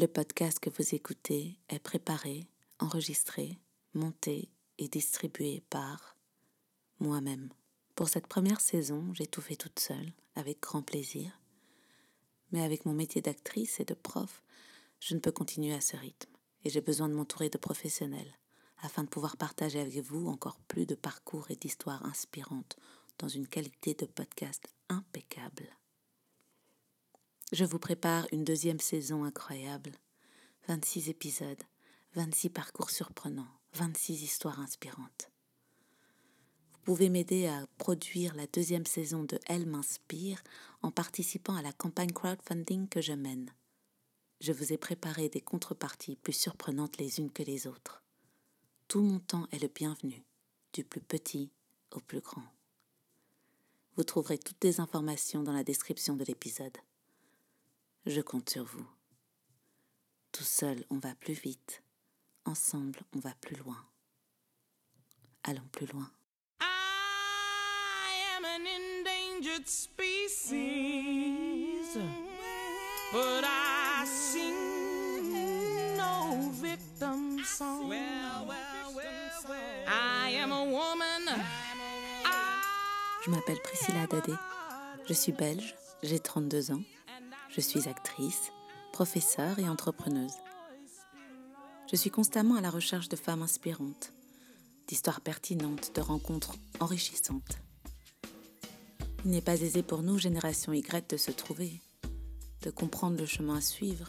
Le podcast que vous écoutez est préparé, enregistré, monté et distribué par moi-même. Pour cette première saison, j'ai tout fait toute seule, avec grand plaisir. Mais avec mon métier d'actrice et de prof, je ne peux continuer à ce rythme et j'ai besoin de m'entourer de professionnels afin de pouvoir partager avec vous encore plus de parcours et d'histoires inspirantes dans une qualité de podcast impeccable. Je vous prépare une deuxième saison incroyable. 26 épisodes, 26 parcours surprenants, 26 histoires inspirantes. Vous pouvez m'aider à produire la deuxième saison de Elle m'inspire en participant à la campagne crowdfunding que je mène. Je vous ai préparé des contreparties plus surprenantes les unes que les autres. Tout mon temps est le bienvenu, du plus petit au plus grand. Vous trouverez toutes les informations dans la description de l'épisode. Je compte sur vous. Tout seul, on va plus vite. Ensemble, on va plus loin. Allons plus loin. I am an endangered species, but I sing no victim song. I am a woman. Je m'appelle Priscilla Dadé. Je suis belge, j'ai 32 ans. Je suis actrice, professeure et entrepreneuse. Je suis constamment à la recherche de femmes inspirantes, d'histoires pertinentes, de rencontres enrichissantes. Il n'est pas aisé pour nous, génération Y, de se trouver, de comprendre le chemin à suivre.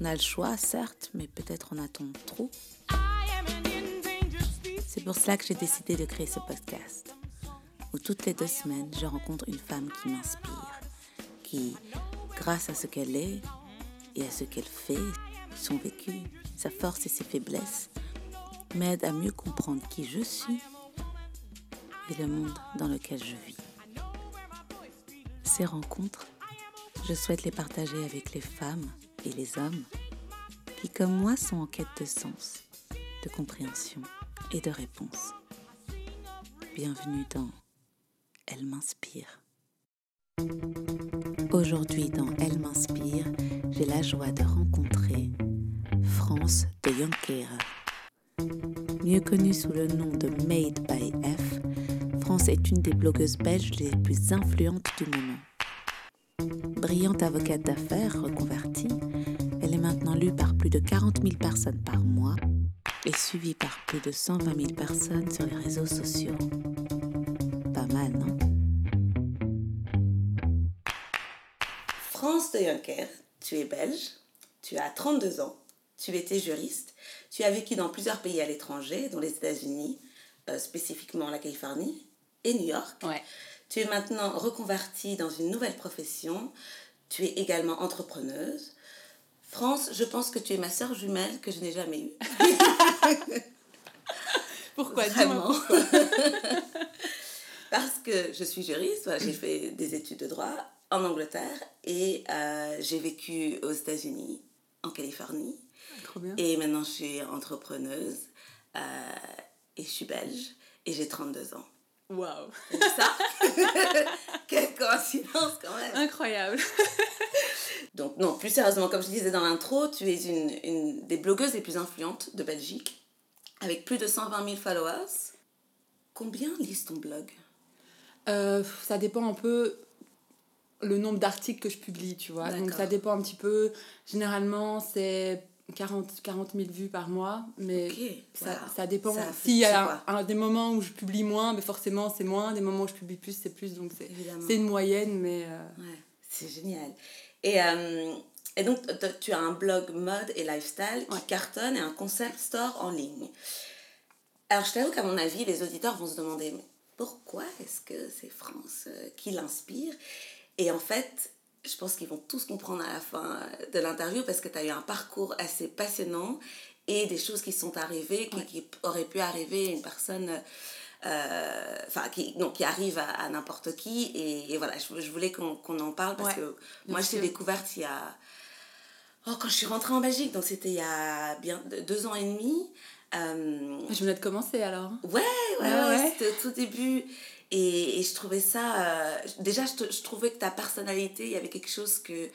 On a le choix, certes, mais peut-être en a-t-on trop. C'est pour cela que j'ai décidé de créer ce podcast, où toutes les deux semaines, je rencontre une femme qui m'inspire, qui, grâce à ce qu'elle est et à ce qu'elle fait, son vécu, sa force et ses faiblesses, m'aide à mieux comprendre qui je suis et le monde dans lequel je vis. Ces rencontres, je souhaite les partager avec les femmes et les hommes qui, comme moi, sont en quête de sens, de compréhension et de réponse. Bienvenue dans Elle m'inspire. Aujourd'hui, dans Elle m'inspire, j'ai la joie de rencontrer France de Jonquera. Mieux connue sous le nom de Made by F, France est une des blogueuses belges les plus influentes du moment. Brillante avocate d'affaires reconvertie, elle est maintenant lue par plus de 40 000 personnes par mois et suivie par plus de 120 000 personnes sur les réseaux sociaux. Pas mal, non? France de Jonker, tu es belge, tu as 32 ans, tu étais juriste, tu as vécu dans plusieurs pays à l'étranger, dont les États-Unis, euh, spécifiquement la Californie et New York. Ouais. Tu es maintenant reconvertie dans une nouvelle profession. Tu es également entrepreneuse. France, je pense que tu es ma sœur jumelle que je n'ai jamais eue. Pourquoi? Vraiment. Parce que je suis juriste, j'ai fait des études de droit en Angleterre et euh, j'ai vécu aux États-Unis, en Californie. Trop bien. Et maintenant, je suis entrepreneuse euh, et je suis belge et j'ai 32 ans. Waouh. Ça, quelle coïncidence quand même. Incroyable. Donc non, plus sérieusement, comme je disais dans l'intro, tu es une, une des blogueuses les plus influentes de Belgique, avec plus de 120 000 followers. Combien lise ton blog? Euh, ça dépend un peu le nombre d'articles que je publie, tu vois. Donc ça dépend un petit peu. Généralement, c'est 40, 40 000 vues par mois, mais ça, wow. ça dépend. S'il y a un- un- des moments où je publie moins, mais forcément c'est moins. Des moments où je publie plus, c'est plus. Donc c'est une moyenne, mais... euh, Ouais, c'est génial. Et, euh, et donc, tu as un blog mode et lifestyle qui Ouais. cartonne et un concept store en ligne. Alors, je t'avoue qu'à mon avis, les auditeurs vont se demander pourquoi est-ce que c'est France euh, qui l'inspire? Et en fait, je pense qu'ils vont tous comprendre à la fin euh, de l'interview parce que tu as eu un parcours assez passionnant et des choses qui sont arrivées qui, qui auraient pu arriver à une personne. euh, Enfin, qui, qui arrive à, à n'importe qui. Et, et voilà, je, je voulais qu'on en parle parce Ouais, que moi, je t'ai découverte il y a. Oh, quand je suis rentrée en Belgique, donc c'était il y a bien deux ans et demi. Euh, Je venais de commencer alors. Ouais, ouais, Ouais, ouais, ouais. c'était au tout début. Et, et je trouvais ça. euh, déjà, je, je trouvais que ta personnalité, il y avait quelque chose que,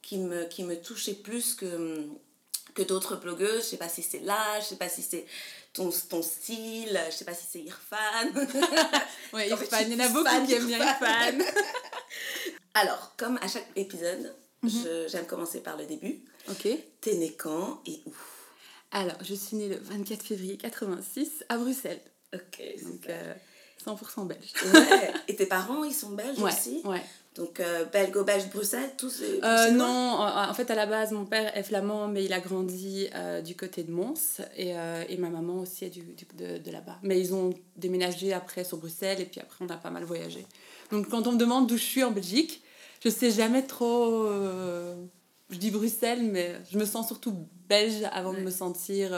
qui me, qui me touchait plus que, que d'autres blogueuses. Je sais pas si c'est l'âge, je sais pas si c'est ton, ton style, je sais pas si c'est Irfan. Ouais, En fait, Irfan, il y en a beaucoup fan qui aiment bien. Irfan. Alors, comme à chaque épisode, je- j'aime commencer par le début. ok. T'es né quand et où? Alors, je suis née le 24 février 86 à Bruxelles. Ok, Donc, euh, 100% belge. Ouais. Et tes parents, ils sont belges Ouais, aussi ouais. Donc, euh, belgo-belge Bruxelles, tous. Euh, non, en, fait, à la base, mon père est flamand, mais il a grandi euh, du côté de Mons. Et, euh, et ma maman aussi est du, du- de, de là-bas. Mais ils ont déménagé après sur Bruxelles, et puis après, on a pas mal voyagé. Donc, quand on me demande d'où je suis en Belgique, je sais jamais trop. euh, je dis Bruxelles, mais je me sens surtout belge avant de me sentir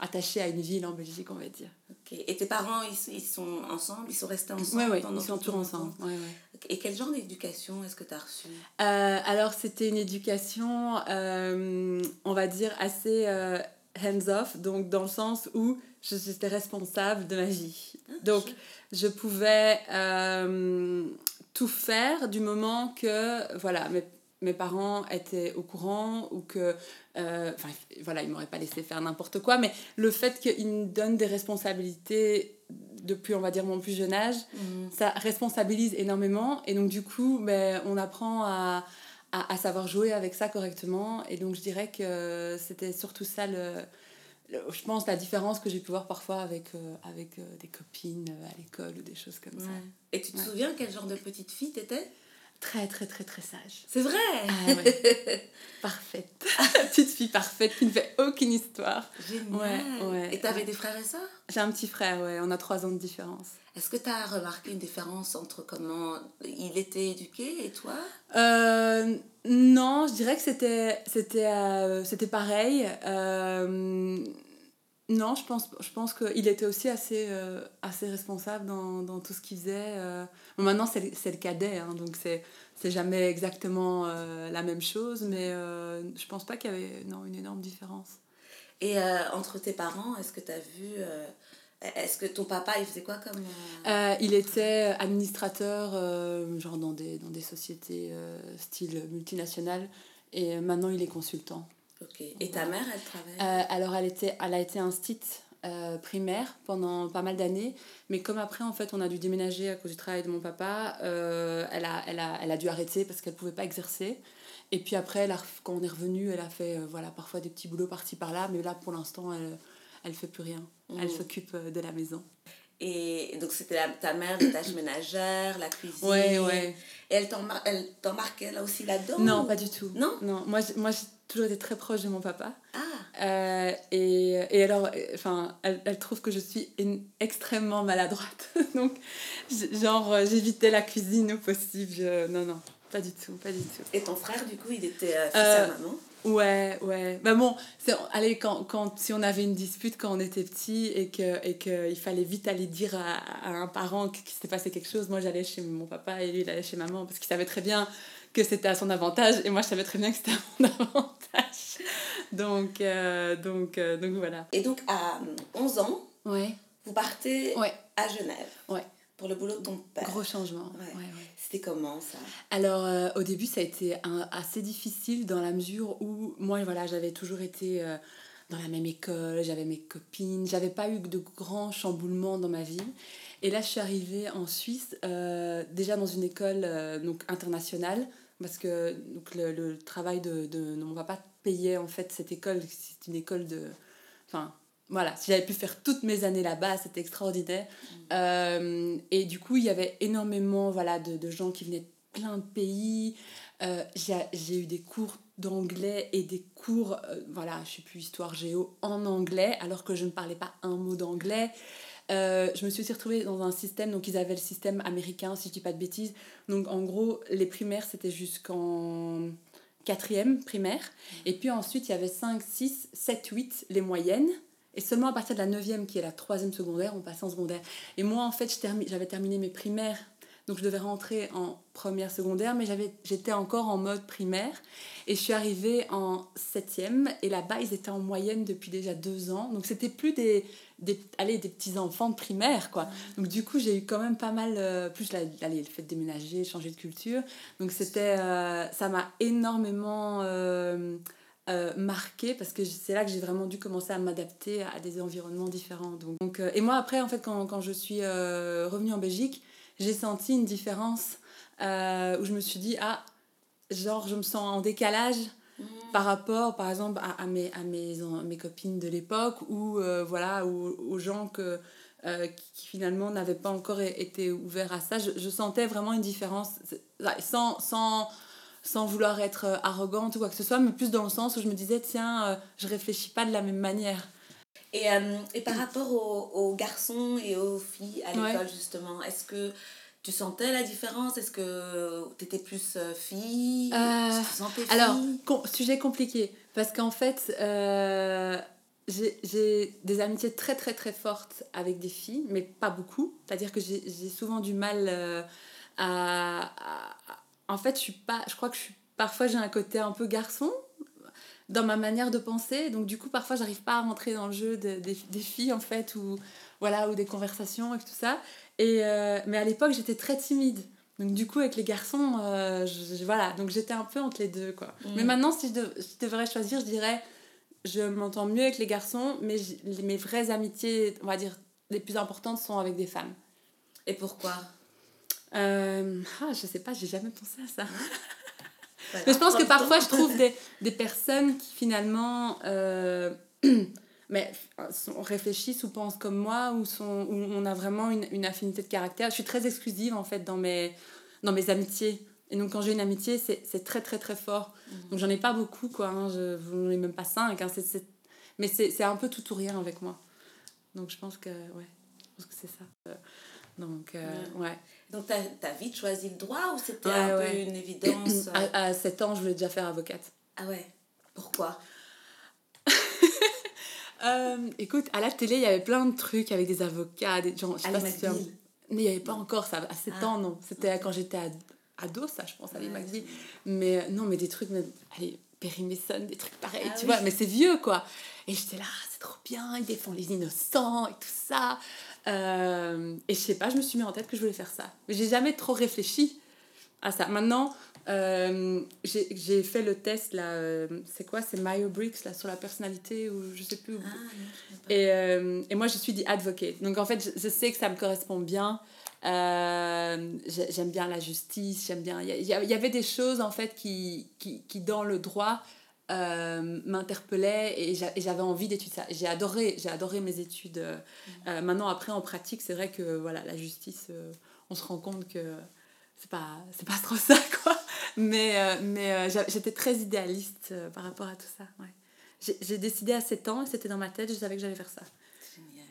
attachée à une ville en Belgique, on va dire. Ok. Et tes parents, ils, ils sont ensemble Ils sont restés ensemble Ouais, ouais, ils sont toujours ensemble. Ouais, ouais. Et quel genre d'éducation est-ce que tu as reçu Euh, alors, c'était une éducation, euh, on va dire, assez euh, hands-off, donc dans le sens où je- j'étais responsable de ma vie. Donc, je pouvais tout faire du moment que, voilà, mes, mes parents étaient au courant ou que, euh, enfin, voilà, ils m'auraient pas laissé faire n'importe quoi, mais le fait qu'ils me donnent des responsabilités depuis, on va dire, mon plus jeune âge, ça responsabilise énormément. Et donc du coup ben, on apprend à, à, à savoir jouer avec ça correctement. Et donc je dirais que c'était surtout ça le, je pense la différence que j'ai pu voir parfois avec, euh, avec euh, des copines euh, à l'école ou des choses comme ça. Et tu te Ouais. souviens quel genre de petite fille t'étais? Très très très très sage. C'est vrai ah, ouais. parfaite. Petite fille parfaite qui ne fait aucune histoire. Génial. Ouais, ouais. Et t'avais des frères et sœurs? J'ai un petit frère ouais. On a trois ans de différence. Est-ce que tu as remarqué une différence entre comment il était éduqué et toi? Euh, non, je dirais que c'était c'était euh, c'était pareil. Euh, non, je pense je pense qu'il était aussi assez euh, assez responsable dans, dans tout ce qu'il faisait. euh. Bon, maintenant c'est le- cadet, hein, donc c'est jamais exactement euh, la même chose, mais je pense pas qu'il y avait non une énorme différence. Et entre tes parents, est-ce que tu as vu. euh, est-ce que ton papa, il faisait quoi comme. Euh, il était administrateur, euh, genre dans des, dans des sociétés euh, style multinationales, et maintenant il est consultant. Ok. Et ta mère, elle travaille? Euh, alors, elle, était, elle a été instite euh, primaire pendant pas mal d'années, mais comme après, en fait, on a dû déménager à cause du travail de mon papa, euh, elle, a, elle, a, elle a dû arrêter parce qu'elle pouvait pas exercer. Et puis après, elle a, ref- quand on est revenu, elle a fait euh, voilà, parfois des petits boulots par-ci par-là, mais là, pour l'instant, elle elle fait plus rien. Elle Mhm. s'occupe de la maison. Et donc, c'était ta mère, les tâches ménagères, la cuisine. Ouais, ouais. Et elle t'embarquait là aussi là-dedans Non, ou- pas du tout. Non Non, moi, j'ai- moi j'ai toujours été très proche de mon papa. Ah, Euh, et, et alors, enfin, elle, elle trouve que je suis une- extrêmement maladroite. Donc, genre, euh, j'évitais la cuisine au possible. Je- non, non, pas du tout, pas du tout. et ton frère, du coup, il était euh, fils Euh, à maman Ouais, ouais. Bah bon, allez, quand, quand, si on avait une dispute quand on était petit et que et que il fallait vite aller dire à, à un parent qu'il s'était passé quelque chose, moi j'allais chez mon papa et lui il allait chez maman parce qu'il savait très bien que c'était à son avantage et moi je savais très bien que c'était à mon avantage. Donc, euh, donc, euh, donc voilà. Et donc, à 11 ans, Ouais, vous partez ouais, à Genève ouais. Pour le boulot de ton père. Gros changement. Ouais. Ouais, ouais. C'était comment ça? Alors euh, au début ça a été un- assez difficile dans la mesure où moi voilà j'avais toujours été euh, dans la même école, j'avais mes copines, j'avais pas eu de grands chamboulements dans ma vie. Et là je suis arrivée en Suisse euh, déjà dans une école donc internationale parce que donc, le, le travail de, de, de mon papa payait en fait cette école, c'est une école de... Enfin voilà, si j'avais pu faire toutes mes années là-bas, c'était extraordinaire. Euh, et du coup, il y avait énormément voilà, de, de gens qui venaient de plein de pays. Euh, j'ai eu des cours d'anglais et des cours, euh, voilà, je sais plus, histoire géo en anglais, alors que je ne parlais pas un mot d'anglais. Euh, je me suis aussi retrouvée dans un système, donc ils avaient le système américain, si je dis pas de bêtises. Donc en gros, les primaires, c'était jusqu'en quatrième primaire. Et puis ensuite, il y avait 5, 6, 7, 8, les moyennes. Et seulement à partir de la neuvième, qui est la troisième secondaire, on passait en secondaire. Et moi, en fait, j'avais terminé mes primaires Donc je devais rentrer en première secondaire, mais j'étais encore en mode primaire. Et je suis arrivée en septième. Et là-bas, ils étaient en moyenne depuis déjà deux ans. Donc c'était plus des, des, allez, des petits enfants de primaire, quoi. Donc du coup, j'ai eu quand même pas mal, euh, plus la, allez, le fait de déménager, changer de culture. Donc c'était, euh, ça m'a énormément euh, euh, marqué parce que c'est là que j'ai vraiment dû commencer à m'adapter à des environnements différents. Donc, donc, euh, et moi après, en fait, quand, quand je suis euh, revenue en Belgique, j'ai senti une différence euh, où je me suis dit, ah, genre, je me sens en décalage par rapport, par exemple, à, à mes, à mes, mes copines de l'époque ou euh, voilà, aux, aux gens que, euh, qui, finalement n'avaient pas encore été ouverts à ça. Je, je sentais vraiment une différence, sans, sans, sans vouloir être euh, arrogante ou quoi que ce soit, mais plus dans le sens où je me disais, tiens, euh, je réfléchis pas de la même manière. Et, euh, et par rapport aux, aux garçons et aux filles à Ouais. l'école, justement, est-ce que tu sentais la différence? Est-ce que tu étais plus euh, fille? Euh, Tu te sentais fille? Alors, com- sujet compliqué, parce qu'en fait, euh, j'ai des amitiés très très très fortes avec des filles, mais pas beaucoup. C'est-à-dire que j'ai souvent du mal euh, à, à- à- En fait, je suis pas... Je crois que je suis... Parfois, j'ai un côté un peu garçon dans ma manière de penser. Donc, du coup, parfois, j'arrive pas à rentrer dans le jeu de- des, des filles, en fait, ou, voilà, ou des conversations et tout ça. Et, euh, mais à l'époque, j'étais très timide. Donc, du coup, avec les garçons, euh, je- voilà. Donc, j'étais un peu entre les deux, quoi. Mm. Mais maintenant, si je, dev- je devrais choisir, je dirais, je m'entends mieux avec les garçons, mais mes vraies amitiés, on va dire, les plus importantes sont avec des femmes. Et pourquoi? Euh, ah, je sais pas, j'ai jamais pensé à ça. Voilà, Mais je pense que parfois, je trouve des, des personnes qui finalement euh, mais, sont, réfléchissent ou pensent comme moi, ou, sont, où on a vraiment une, une affinité de caractère. Je suis très exclusive en fait dans mes, dans mes amitiés. Et donc, quand j'ai une amitié, c'est très, très, très fort. Donc, j'en ai pas beaucoup, quoi. Hein. Je n'en ai même pas cinq. Hein. Mais c'est un peu tout ou rien avec moi. Donc, je pense que, ouais, je pense que c'est ça. Euh, Donc, euh, ouais. Donc, t'as as vite choisi le droit ou c'était un peu une évidence euh, À, à 7 ans, je voulais déjà faire avocate. Ah ouais Pourquoi? Euh, écoute, à la télé, il y avait plein de trucs avec des avocats, des gens. Je sais pas si. Mais il n'y avait pas encore ça. À 7 Ah, ans, non. C'était quand j'étais ad- ado, ça, je pense, Ali Ouais, McBeal. Mais euh, non, mais des trucs, même. Allez, Perry Mason, des trucs pareils, Ah tu oui. vois. Mais c'est vieux, quoi. Et j'étais là, ah, c'est trop bien, il défend les innocents et tout ça. Euh, et je sais pas, je me suis mis en tête que je voulais faire ça. Mais j'ai jamais trop réfléchi à ça. Maintenant, euh, j'ai fait le test, là. euh, c'est quoi? C'est Myers-Briggs, là, sur la personnalité, ou je sais plus. Ah, je sais. Et, euh, et moi, je suis dit advocate. Donc, en fait, je, je sais que ça me correspond bien. J'ai- j'aime bien la justice, j'aime bien... Il y, y avait des choses, en fait, qui, qui, qui dans le droit, euh, m'interpellaient et j'a- et j'avais envie d'étudier ça. J'ai adoré, j'ai adoré mes études. euh, euh, maintenant, après, en pratique, c'est vrai que, voilà, la justice, euh, on se rend compte que c'est pas, c'est pas trop ça, quoi. Mais, mais j'étais très idéaliste par rapport à tout ça, ouais. J'ai décidé à 7 ans, c'était dans ma tête, je savais que j'allais faire ça. Génial.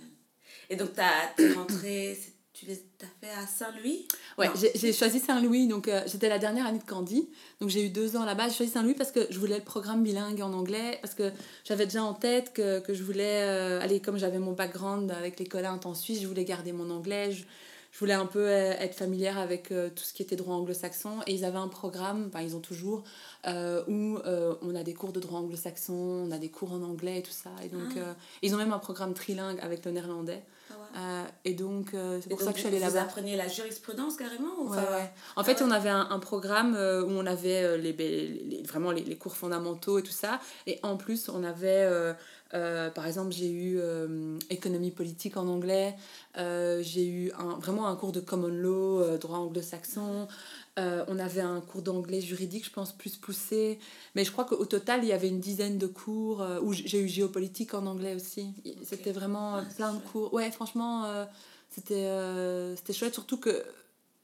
Et donc, t'es rentrée, c'est- tu les as fait à Saint-Louis? Ouais, j'ai- choisi Saint-Louis, donc euh, j'étais la dernière année de Candy, donc j'ai eu deux ans là-bas. J'ai choisi Saint-Louis parce que je voulais le programme bilingue en anglais, parce que j'avais déjà en tête que, que je voulais, euh, aller comme j'avais mon background avec l'école intense suisse, je voulais garder mon anglais, je, je voulais un peu euh, être familière avec tout ce qui était droit anglo-saxon, et ils avaient un programme, enfin ils ont toujours, euh, où euh, on a des cours de droit anglo-saxon, on a des cours en anglais et tout ça, et donc Ah. euh, ils ont même un programme trilingue avec le néerlandais, Ah ouais. Euh, et donc euh, c'est pour donc, ça que je suis allée vous là-bas. appreniez la jurisprudence carrément ou Ouais, enfin, ouais. En Ah fait, on avait un, un programme euh, où on avait les, les- les- vraiment les, les cours fondamentaux et tout ça. Et en plus, on avait, euh, par exemple, j'ai eu économie politique en anglais. J'ai eu un, vraiment un cours de common law, droit anglo-saxon. Euh, on avait un cours d'anglais juridique, je pense, plus poussé. Mais je crois qu'au total, il y avait une dizaine de cours. euh, où j'ai eu géopolitique en anglais aussi. C'était vraiment euh, Ah, plein de cours. Ouais, franchement, euh, c'était c'était chouette. Surtout que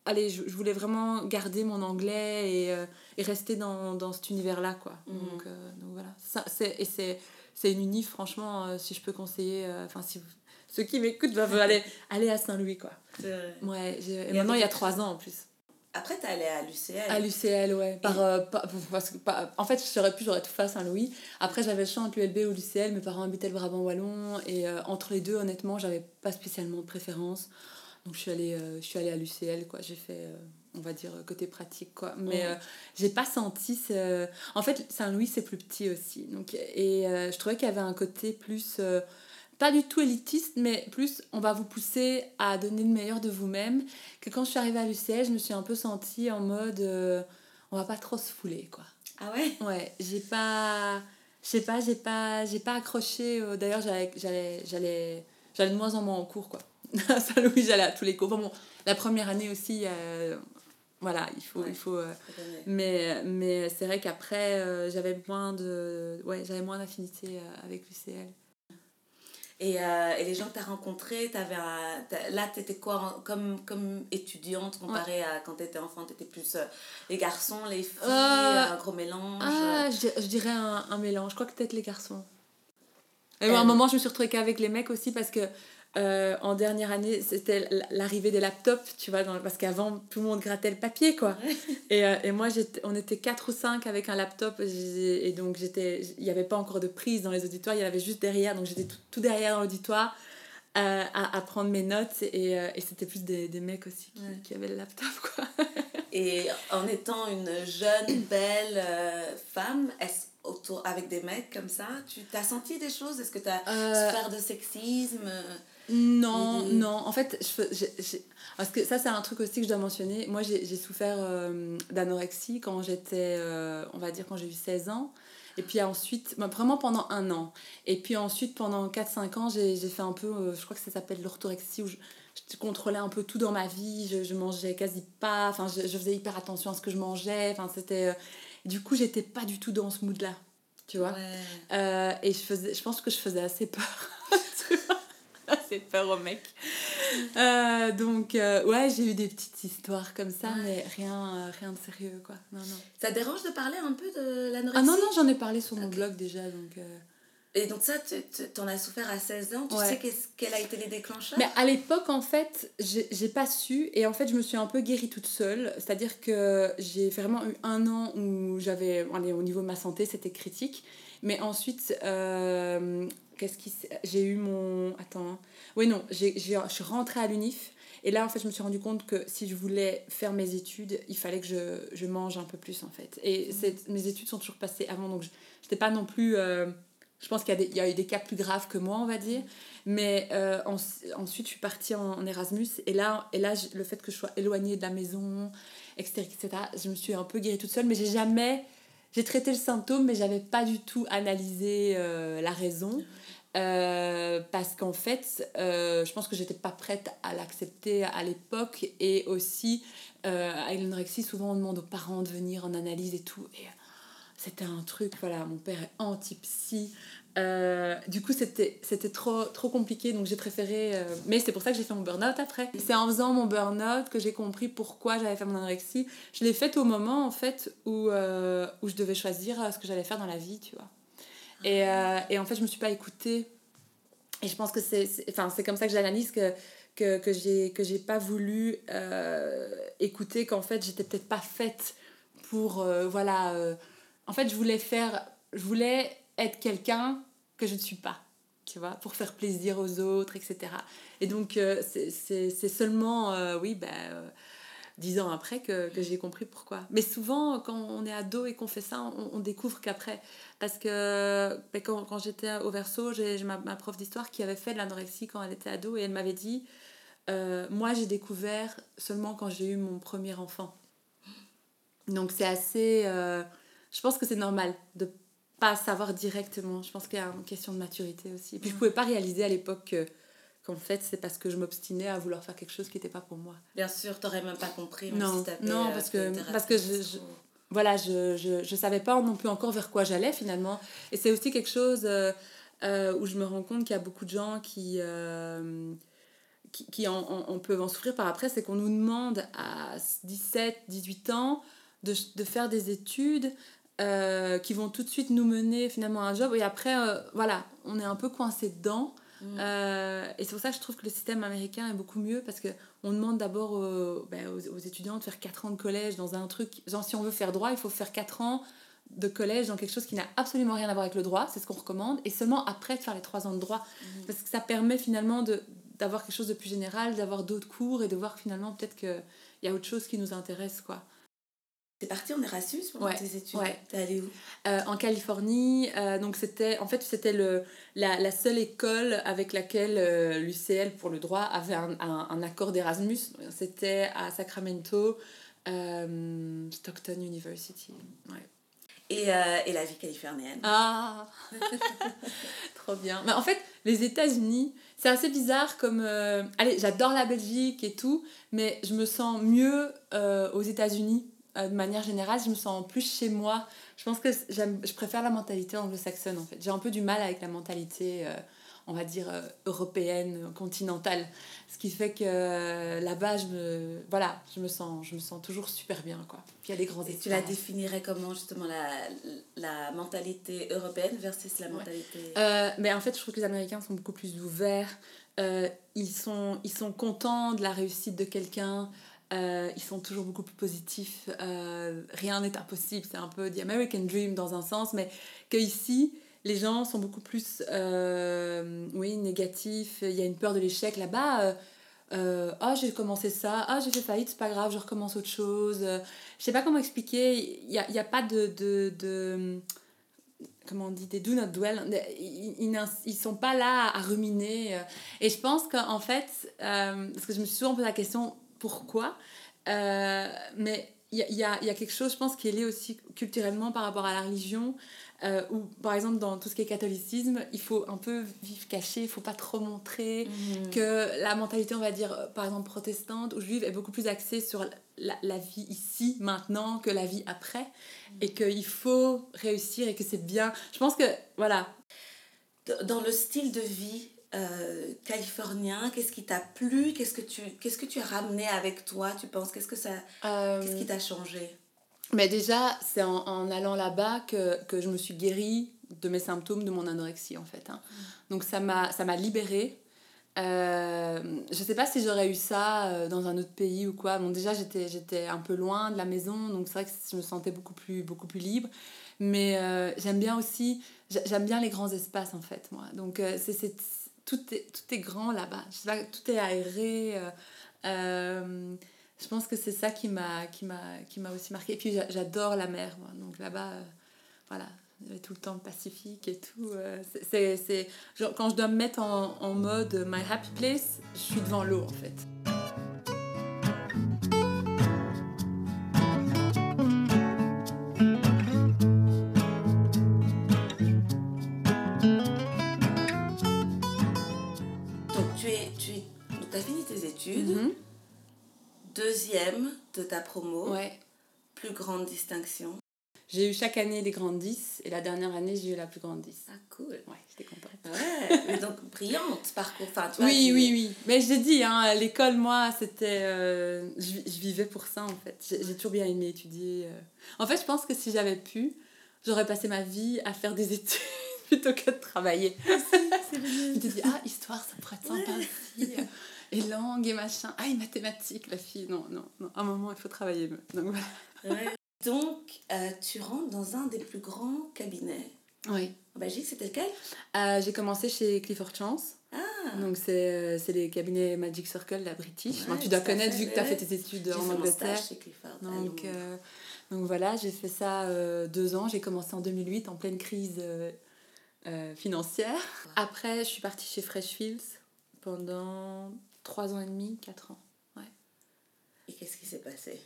allez, je, je voulais vraiment garder mon anglais et, et rester dans, dans cet univers-là, quoi. Mhm. Donc, donc voilà. Ça, c'est, et c'est, c'est une unif, franchement, si je peux conseiller, enfin, si vous- ceux qui m'écoutent doivent aller, aller à Saint-Louis, quoi. Ouais, et maintenant, il y a trois ans en plus. Après, t'es allée à l'UCL. À l'UCL, ouais. Par, euh, par- parce que, par- en fait, j'aurais pu, j'aurais tout fait à Saint-Louis. Après, j'avais le choix entre l'ULB ou l'UCL. Mes parents habitaient le Brabant Wallon. Et euh, entre les deux, honnêtement, j'avais pas spécialement de préférence. Donc je suis allée, euh, je suis allée à l'UCL, quoi. J'ai fait, euh, on va dire, côté pratique, quoi. Mais euh, j'ai pas senti ce... En fait, Saint-Louis, c'est plus petit aussi. Donc, et je trouvais qu'il y avait un côté plus... pas du tout élitiste, mais plus on va vous pousser à donner le meilleur de vous-même. Que quand je suis arrivée à l'UCL, je me suis un peu sentie en mode... euh, on va pas trop se fouler, quoi. Ah ouais? Ouais, j'ai pas. Je sais pas, j'ai pas, j'ai pas accroché. euh, D'ailleurs, j'allais, j'allais, j'allais, j'allais de moins en moins en cours, quoi. À Saint-Louis, j'allais à tous les cours. Enfin bon, la première année aussi, euh, voilà, il faut. Ouais. Il faut euh, mais mais c'est vrai qu'après, j'avais moins de. Ouais, j'avais moins d'affinité avec l'UCL. Et, euh, et les gens que tu as rencontrés, t'avais un- là, tu étais quoi comme, comme étudiante comparé à quand tu étais enfant Tu étais plus euh, les garçons, les filles, Euh, un gros mélange Ah, je, je dirais un, un mélange. Je crois que peut-être les garçons. Et Euh. à un moment, je me suis retrouvée qu'avec les mecs aussi parce que euh, en dernière année, c'était l'arrivée des laptops, tu vois, dans- parce qu'avant, tout le monde grattait le papier, quoi. Et, euh, et moi, on était quatre ou cinq avec un laptop et donc j'étais, il n'y avait pas encore de prise dans les auditoires, il y avait juste derrière, donc j'étais tout, tout derrière dans l'auditoire. euh, à, à prendre mes notes et, et c'était plus des, des mecs aussi qui, Ouais. qui avaient le laptop quoi. Et en étant une jeune, belle femme, est-ce autour avec des mecs comme ça, tu t'as senti des choses? Est-ce que tu as souffert de sexisme? Non, non. En fait, je, j'ai- parce que ça, c'est un truc aussi que je dois mentionner. Moi, j'ai souffert euh, d'anorexie quand j'étais, euh, on va dire, quand j'ai eu 16 ans. Et puis ensuite, bah, vraiment pendant un an. Et puis ensuite, pendant 4-5 ans, j'ai j'ai fait un peu, euh, je crois que ça s'appelle l'orthorexie, où je, je contrôlais un peu tout dans ma vie. Je, je mangeais quasi pas. Enfin, je, je faisais hyper attention à ce que je mangeais. Enfin, c'était... Du coup, j'étais pas du tout dans ce mood-là. Tu vois? Ouais. et je, faisais, je pense que je faisais assez peur. Assez peur aux mecs. Euh, donc, euh, ouais, j'ai eu des petites histoires comme ça, Ouais. mais rien, euh, rien de sérieux, quoi. Non, non. Ça te dérange de parler un peu de l'anorexie Ah non, non, j'en ai parlé sur mon blog déjà, donc... Et donc ça, t'en as souffert à 16 ans. Tu Ouais. sais qu'est-ce- quels a été les déclencheurs Mais à l'époque, en fait, j'ai pas su, et en fait, je me suis un peu guérie toute seule. C'est-à-dire que j'ai vraiment eu un an où j'avais... Au niveau de ma santé, c'était critique. Mais ensuite, euh, qu'est-ce qui... J'ai eu mon... Attends. Oui, non, j'ai, je suis rentrée à l'UNIF. Et là, en fait, je me suis rendu compte que si je voulais faire mes études, il fallait que je, je mange un peu plus, en fait. Et c'est- mes études sont toujours passées avant, donc je n'étais pas non plus... euh, je pense qu'il y, a des- il y a eu des cas plus graves que moi, on va dire. Mais euh, en- ensuite, je suis partie en, en Erasmus. Et là, et là, le fait que je sois éloignée de la maison, etc., etc., je me suis un peu guérie toute seule. Mais j'ai jamais... J'ai traité le symptôme, mais j'avais pas du tout analysé euh, la raison. Euh, parce qu'en fait, euh, je pense que j'étais pas prête à l'accepter à l'époque. Et aussi, euh, à l'anorexie, souvent on demande aux parents de venir en analyse et tout. Et c'était un truc, voilà, mon père est anti-psy. Euh, du coup, c'était trop, trop compliqué, donc j'ai préféré. euh, Mais c'est pour ça que j'ai fait mon burn-out après. C'est en faisant mon burn-out que j'ai compris pourquoi j'avais fait mon anorexie. Je l'ai faite au moment, en fait, où, euh, où je devais choisir euh, ce que j'allais faire dans la vie, tu vois. Et, euh, et en fait, je me suis pas écoutée. Et je pense que c'est enfin, comme ça que j'analyse que, que, que j'ai pas voulu euh, écouter, qu'en fait, j'étais peut-être pas faite pour. euh, voilà. en fait, je voulais faire. Je voulais être quelqu'un que je ne suis pas, tu vois, pour faire plaisir aux autres, etc. Et donc, c'est- seulement, oui, ben. Dix ans après que, que j'ai compris pourquoi. Mais souvent, quand on est ado et qu'on fait ça, on, on découvre qu'après. Parce que ben, quand, quand j'étais au verso, j'ai j'ai ma, ma prof d'histoire qui avait fait de l'anorexie quand elle était ado et elle m'avait dit euh, Moi, j'ai découvert seulement quand j'ai eu mon premier enfant. Donc, c'est assez. euh, je pense que c'est normal de pas savoir directement. Je pense qu'il y a une question de maturité aussi. Et puis, je pouvais pas réaliser à l'époque que qu'en fait, c'est parce que je m'obstinais à vouloir faire quelque chose qui n'était pas pour moi. Bien sûr, t'aurais même pas compris. même Non, si non, euh, parce que- parce que je- je- voilà, je, je, je savais pas non plus encore vers quoi j'allais finalement. Et c'est aussi quelque chose euh, euh, où je me rends compte qu'il y a beaucoup de gens qui, euh, qui, qui en, en- en peuvent en souffrir par après, c'est qu'on nous demande à 17, 18 ans de, de faire des études euh, qui vont tout de suite nous mener finalement à un job et après, euh, voilà, on est un peu coincé dedans. Mm. Euh, et c'est pour ça que je trouve que le système américain est beaucoup mieux parce que on demande d'abord aux, ben, aux, aux étudiants de faire 4 ans de collège dans un truc. Genre, si on veut faire droit, il faut faire 4 ans de collège dans quelque chose qui n'a absolument rien à voir avec le droit, c'est ce qu'on recommande, et seulement après de faire les 3 ans de droit. Parce que ça permet finalement de, d'avoir quelque chose de plus général, d'avoir d'autres cours et de voir finalement peut-être qu'il y a autre chose qui nous intéresse, quoi. T'es partie en Erasmus pendant Ouais, tes études ouais. T'es allée où? Euh, en Californie, euh, donc c'était en fait c'était le la, la seule école avec laquelle euh, l'UCL pour le droit avait un, un, un accord d'Erasmus. C'était à Sacramento, Stockton University. Ouais. et, et la vie californienne Ah Trop bien. Mais en fait, les États-Unis, c'est assez bizarre comme. Allez, j'adore la Belgique et tout, mais je me sens mieux aux États-Unis de manière générale. Je me sens plus chez moi. Je pense que je préfère la mentalité anglo-saxonne en fait. J'ai un peu du mal avec la mentalité, euh, on va dire, euh, européenne, continentale. Ce qui fait que euh, là-bas, je me, voilà, je, me sens, je me sens toujours super bien. Quoi. Puis il y a des grands Et tu la définirais comment justement la, la mentalité européenne versus la Ouais. mentalité... Euh, mais en fait, je trouve que les Américains sont beaucoup plus ouverts. Euh, ils, sont, ils sont contents de la réussite de quelqu'un. Euh, ils sont toujours beaucoup plus positifs. Euh, rien n'est impossible. C'est un peu the American Dream dans un sens, mais que ici, les gens sont beaucoup plus euh, oui, négatifs. Il y a une peur de l'échec là-bas. ah j'ai commencé ça, ah j'ai fait faillite, c'est pas grave, je recommence autre chose. Je sais pas comment expliquer, il n'y a, a pas de, de, de comment on dit, des do not dwell, ils, ils, sont pas là à ruminer. Et je pense qu'en fait, parce que je me suis souvent posé la question pourquoi, euh, mais il y a, il y, a, il y a quelque chose, je pense, qui est lié aussi culturellement par rapport à la religion, euh, où par exemple dans tout ce qui est catholicisme, il faut un peu vivre caché, il faut pas trop montrer Mhm. que la mentalité, on va dire, euh, par exemple, protestante ou juive est beaucoup plus axée sur la, la vie ici, maintenant, que la vie après. Et qu'il faut réussir et que c'est bien. Je pense que, voilà. Dans le style de vie euh, californien, qu'est-ce qui t'a plu Qu'est-ce que tu qu'est-ce que tu as ramené avec toi Tu penses Qu'est-ce que ça euh, Qu'est-ce qui t'a changé? Mais déjà, c'est en, en allant là-bas que, que je me suis guérie de mes symptômes de mon anorexie, en fait. hein. Donc ça m'a ça m'a libérée. Euh, je sais pas si j'aurais eu ça dans un autre pays ou quoi. Bon, déjà, j'étais j'étais un peu loin de la maison, donc c'est vrai que je me sentais beaucoup plus, beaucoup plus libre. Mais euh, j'aime bien aussi, j'a- j'aime bien les grands espaces, en fait, moi. Donc, c'est c'est- tout, est, tout est grand là-bas. Tout est aéré. euh, euh, je pense que c'est ça qui m'a qui m'a qui m'a aussi marqué et puis j'a- j'adore la mer moi. donc là-bas euh, voilà tout le temps le Pacifique et tout euh, c'est- quand je dois me mettre en mode my happy place je suis devant l'eau en fait deuxième de ta promo, ouais plus grande distinction. j'ai eu chaque année les grandes 10 et la dernière année j'ai eu la plus grande 10 Ah cool. ouais j'étais contente Ouais, mais donc brillante parcours. Enfin, tu vois, oui, tu- oui, oui. Mais j'ai dit, hein, l'école, moi, c'était. euh, je, je vivais pour ça, en fait. J'ai j'ai toujours bien aimé étudier. euh. En fait, je pense que si j'avais pu, j'aurais passé ma vie à faire des études plutôt que de travailler. Je me suis dit, ah, histoire, ça pourrait être sympa aussi. Et langue et machin. Ah, et mathématiques, la fille. Non, non, non. À un moment, il faut travailler. Donc voilà. Ouais. Donc, euh, tu rentres dans un des plus grands cabinets. Oui. En Belgique, c'était lequel? Euh, j'ai commencé chez Clifford Chance. Ah, Donc, c'est euh, les cabinets Magic Circle, la British. Ouais, Enfin, tu dois connaître fait, vu que tu as fait tes études en Angleterre. chez Clifford. Donc, euh, donc voilà, j'ai fait ça deux ans. J'ai commencé en 2008 en pleine crise financière. Après, je suis partie chez Freshfields pendant trois ans et demi, quatre ans. Et qu'est-ce qui s'est passé?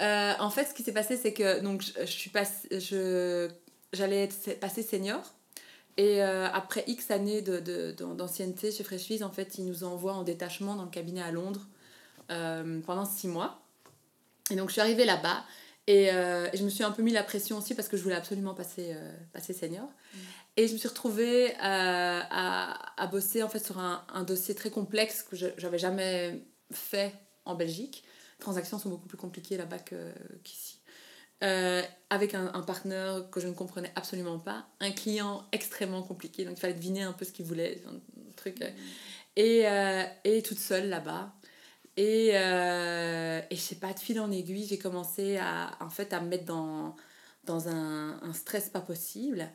Euh, en fait, ce qui s'est passé, c'est que donc, je, je suis passe- je, j'allais passer senior. Et euh, après X années de, de, d'an- d'ancienneté chez Freshfields, en fait, ils nous envoient en détachement dans le cabinet à Londres euh, pendant six mois. Et donc, je suis arrivée là-bas. Et, euh, et je me suis un peu mis la pression aussi parce que je voulais absolument passer, euh, passer senior. Et je me suis retrouvée euh, à, à bosser en fait sur un, un dossier très complexe que je n'avais jamais fait en Belgique. Les transactions sont beaucoup plus compliquées là-bas qu'ici. Euh, avec un, un partenaire que je ne comprenais absolument pas, un client extrêmement compliqué, donc il fallait deviner un peu ce qu'il voulait, un truc. euh, et, euh, et toute seule là-bas. Et, euh, et je sais pas, de fil en aiguille, j'ai commencé à, en fait, à me mettre dans, dans un, un stress pas possible.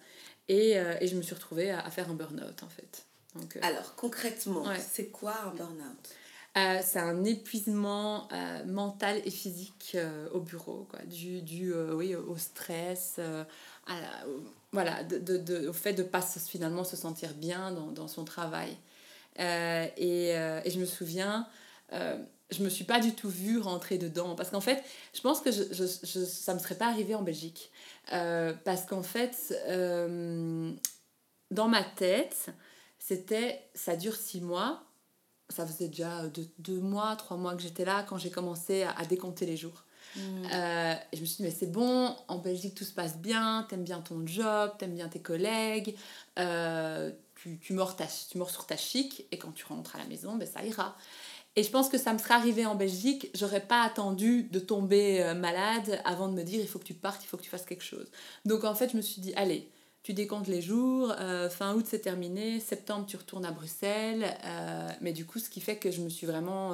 Et, euh, et je me suis retrouvée à, à faire un burn-out, en fait. Donc, euh, Alors, concrètement, Ouais. c'est quoi un burn-out? Euh, c'est un épuisement euh, mental et physique euh, au bureau, quoi, dû, dû, oui, au stress, à la- voilà, de, de, de- au fait de ne pas finalement se sentir bien dans, dans son travail. Et, et je me souviens, je me suis pas du tout vue rentrer dedans, parce qu'en fait, je pense que je, je, je- ça ne me serait pas arrivé en Belgique. Euh, parce qu'en fait, euh, dans ma tête, c'était, ça dure six mois, ça faisait déjà deux, deux mois, trois mois que j'étais là quand j'ai commencé à, à décompter les jours. Euh, et je me suis dit, mais c'est bon, en Belgique tout se passe bien, t'aimes bien ton job, t'aimes bien tes collègues, euh, tu, tu, mords ta, tu mords sur ta chic, et quand tu rentres à la maison, ben, ça ira. Et je pense que ça me serait arrivé en Belgique, j'aurais pas attendu de tomber euh, malade avant de me dire, il faut que tu partes, il faut que tu fasses quelque chose. Donc en fait, je me suis dit, allez, tu décomptes les jours, euh, fin août c'est terminé, septembre tu retournes à Bruxelles, euh, mais du coup ce qui fait que je me suis vraiment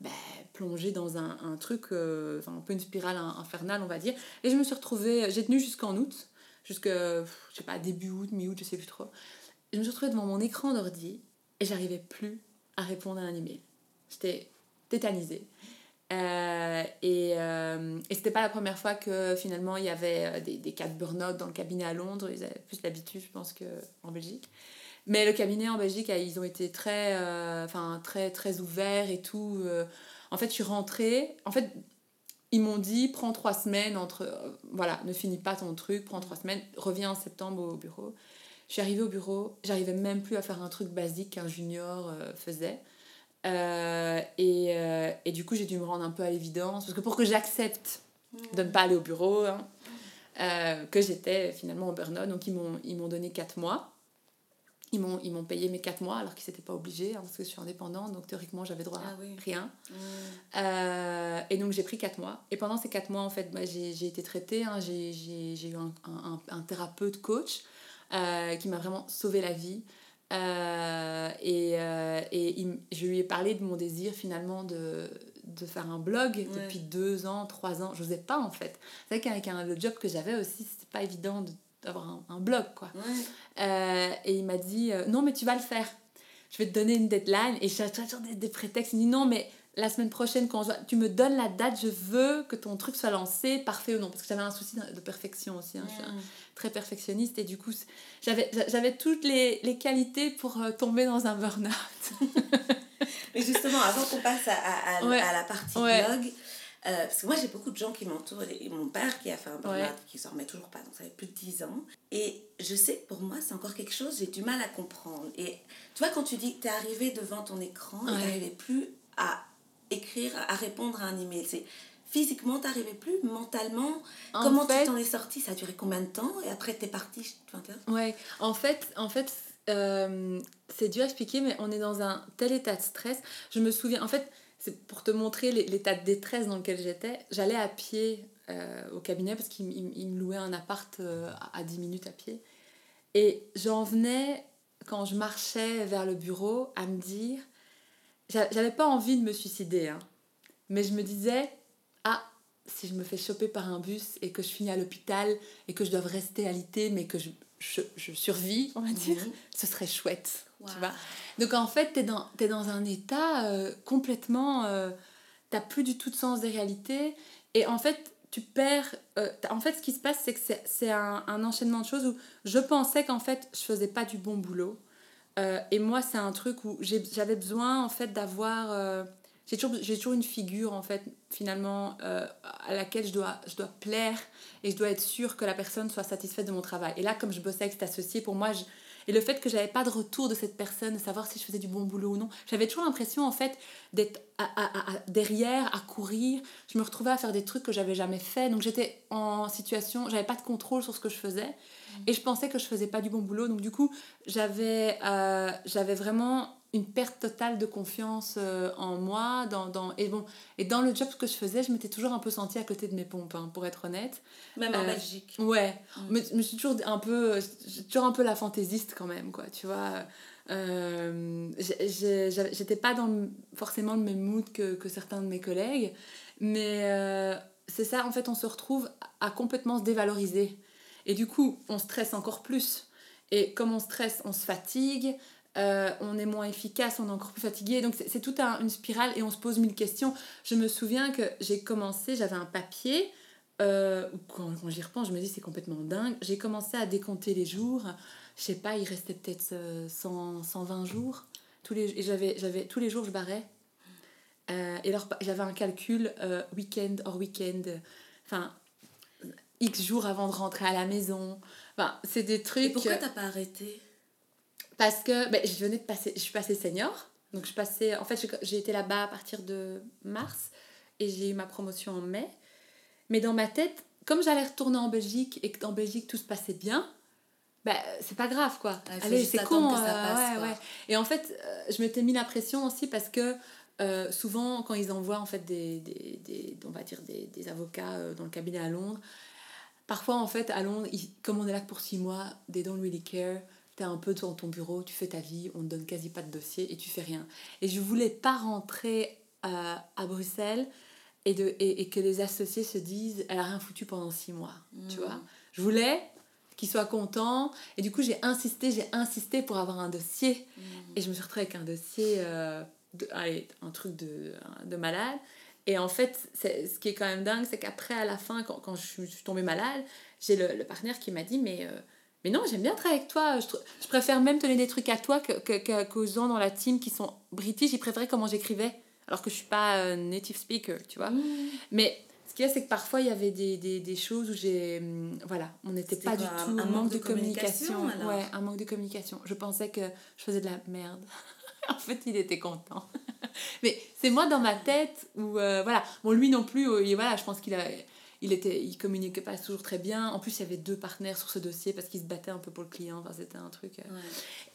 ben, plongée dans un, truc, un peu une spirale in- infernale on va dire, et je me suis retrouvée, j'ai tenu jusqu'en août, jusque, pff, je sais pas, début août, mi-août, je sais plus trop, je me suis retrouvée devant mon écran d'ordi, et j'arrivais plus à répondre à un email. J'étais tétanisée. Euh, et euh, et c'était pas la première fois que finalement il y avait euh, des, des cas de burn-out dans le cabinet à Londres. Ils avaient plus l'habitude, je pense, qu'en Belgique. Mais le cabinet en Belgique, euh, ils ont été très, euh, très, très ouverts et tout. En fait, je suis rentrée. En fait, ils m'ont dit prends trois semaines entre. voilà, ne finis pas ton truc, prends trois semaines, reviens en septembre au bureau. Je suis arrivée au bureau, j'arrivais même plus à faire un truc basique qu'un junior faisait. Euh, et, euh, et du coup, j'ai dû me rendre un peu à l'évidence, parce que pour que j'accepte de ne pas aller au bureau, hein, euh, que j'étais finalement en burn-out, donc ils m'ont, ils m'ont donné 4 mois. Ils m'ont, ils m'ont payé mes 4 mois alors qu'ils n'étaient pas obligés, hein, parce que je suis indépendante, donc théoriquement j'avais droit à Ah oui. rien. Mm. Et donc j'ai pris 4 mois. Et pendant ces 4 mois, en fait, bah, j'ai, j'ai été traitée. hein, j'ai, j'ai, j'ai eu un, un, un, thérapeute coach qui m'a vraiment sauvé la vie. Euh, et euh, et il je lui ai parlé de mon désir finalement de, de faire un blog Ouais. depuis 2 ans, 3 ans. Je n'osais pas en fait. C'est vrai qu'avec un, le job que j'avais aussi, c'était pas évident de- d'avoir un, un blog quoi. Ouais. Euh, et il m'a dit non mais tu vas le faire je vais te donner une deadline et je cherche toujours des, des prétextes il me dit non mais la semaine prochaine quand je tu me donnes la date je veux que ton truc soit lancé parfait ou non parce que j'avais un souci de perfection aussi hein, je suis un- Mm. très perfectionniste et du coup j'avais toutes les, les qualités pour euh, tomber dans un burn-out Mais justement, avant qu'on passe à, à, à- Ouais. à la partie Ouais. blog, euh, parce que moi j'ai beaucoup de gens qui m'entourent, et mon père qui a fait un burn-out, Ouais. qui s'en remet toujours pas, donc ça fait plus de 10 ans. Et je sais que pour moi c'est encore quelque chose, j'ai du mal à comprendre. Et tu vois, quand tu dis que tu es arrivé devant ton écran tu n'arrivais plus à écrire, à répondre à un email, c'est physiquement t'arrivais plus, mentalement, En comment fait- tu t'en es sorti? Ça a duré combien de temps? Et après t'es parti, tu m'intéresses Ouais, en fait, en fait euh, c'est dur à expliquer, mais on est dans un tel état de stress. Je me souviens, en fait, c'est pour te montrer l'é- l'état de détresse dans lequel j'étais. J'allais à pied euh, au cabinet parce qu'il me louait un appart euh, à à 10 minutes à pied. Et j'en venais, quand je marchais vers le bureau, à me dire, j'avais pas envie de me suicider, hein, mais je me disais, ah, si je me fais choper par un bus et que je finis à l'hôpital et que je dois rester alité, mais que je, je, je survis, on va dire, ce serait chouette. Wow. Tu vois Donc en fait, tu es dans, t'es dans un état euh, complètement... Euh, t'as plus du tout de sens des réalités. Et en fait, tu perds... euh, en fait, ce qui se passe, c'est que c'est, c'est un, un enchaînement de choses où je pensais qu'en fait, je faisais pas du bon boulot. Euh, et moi, c'est un truc où j'avais besoin, en fait, d'avoir... euh, j'ai toujours, toujours une figure, en fait, finalement, euh, à laquelle je dois, je dois plaire et je dois être sûre que la personne soit satisfaite de mon travail. Et là, comme je bossais avec cet associé, pour moi, je, et le fait que j'avais pas de retour de cette personne, de savoir si je faisais du bon boulot ou non, j'avais toujours l'impression, en fait, d'être à- à- à- derrière, à courir. Je me retrouvais à faire des trucs que j'avais jamais fait. Donc j'étais en situation, j'avais pas de contrôle sur ce que je faisais. Et je pensais que je faisais pas du bon boulot. Donc du coup, j'avais euh, j'avais vraiment une perte totale de confiance euh, en moi. Dans, dans, et, bon, et dans le job que je faisais, je m'étais toujours un peu sentie à côté de mes pompes, hein, pour être honnête. Même en Euh, Belgique. Ouais, Mm. mais je me suis toujours un peu, toujours un peu la fantaisiste quand même, quoi, tu vois. Euh, J'étais pas dans le- forcément le même mood que, que certains de mes collègues, mais euh, c'est ça, en fait, on se retrouve à complètement se dévaloriser. Et du coup, on stresse encore plus. Et comme on stresse, on se fatigue. Euh, on est moins efficace, on est encore plus fatigué. Donc c'est toute un- une spirale et on se pose mille questions. Je me souviens que j'ai commencé, j'avais un papier, euh, quand, quand j'y repense, je me dis c'est complètement dingue. J'ai commencé à décompter les jours. Je sais pas, il restait peut-être euh, 100, 120 jours. Tous les, et j'avais, j'avais, tous les jours, je barrais. Euh, et alors, j'avais un calcul euh, week-end hors week-end. Enfin, X jours avant de rentrer à la maison. Enfin, c'est des trucs. Et pourquoi t'as pas arrêté? Parce que ben, je venais de passer, je suis passée senior. Donc je passais, en fait, j'ai- été là-bas à partir de mars et j'ai eu ma promotion en mai. Mais dans ma tête, comme j'allais retourner en Belgique et que dans Belgique tout se passait bien, ben c'est pas grave quoi. Allez, c'est con. que ça euh, ouais, ouais. Et en fait, euh, je m'étais mis la pression aussi parce que euh, souvent, quand ils envoient en fait des, des, des- on va dire des, des avocats euh, dans le cabinet à Londres, parfois en fait à Londres, ils- comme on est là pour six mois, they don't really care. T'es un peu dans ton bureau, tu fais ta vie, on te donne quasi pas de dossier et tu fais rien. Et je voulais pas rentrer euh, à Bruxelles et, de, et, et que les associés se disent elle a rien foutu pendant six mois. Tu Mm. vois Je voulais qu'ils soient contents. Et du coup, j'ai insisté, j'ai insisté pour avoir un dossier. Mm. Et je me suis retrouvée avec un dossier, euh, de, allez, un truc de, de malade. Et en fait, ce qui est quand même dingue, c'est qu'après, à la fin, quand, quand je suis, je suis tombée malade, j'ai le, le partenaire qui m'a dit Mais, euh, mais non, j'aime bien travailler avec toi. Je, je préfère même donner des trucs à toi que, que, que- qu'aux gens dans la team qui sont british. Ils préféraient comment j'écrivais, alors que je suis pas euh, native speaker, tu vois. Mm. Mais ce qu'il y a, c'est que parfois, il y avait des, des, des choses où j'ai. hum, Voilà, on n'était pas quoi, du tout. un manque de communication, Ouais, un manque de communication. Je pensais que je faisais de la merde. en fait, il était content. Mais c'est moi dans ma tête où. euh, voilà. Bon, lui non plus, euh, il- voilà, je pense qu'il a. Il, était, il communiquait pas toujours très bien. En plus, il y avait deux partenaires sur ce dossier parce qu'ils se battaient un peu pour le client. Enfin, c'était un truc. euh, Ouais.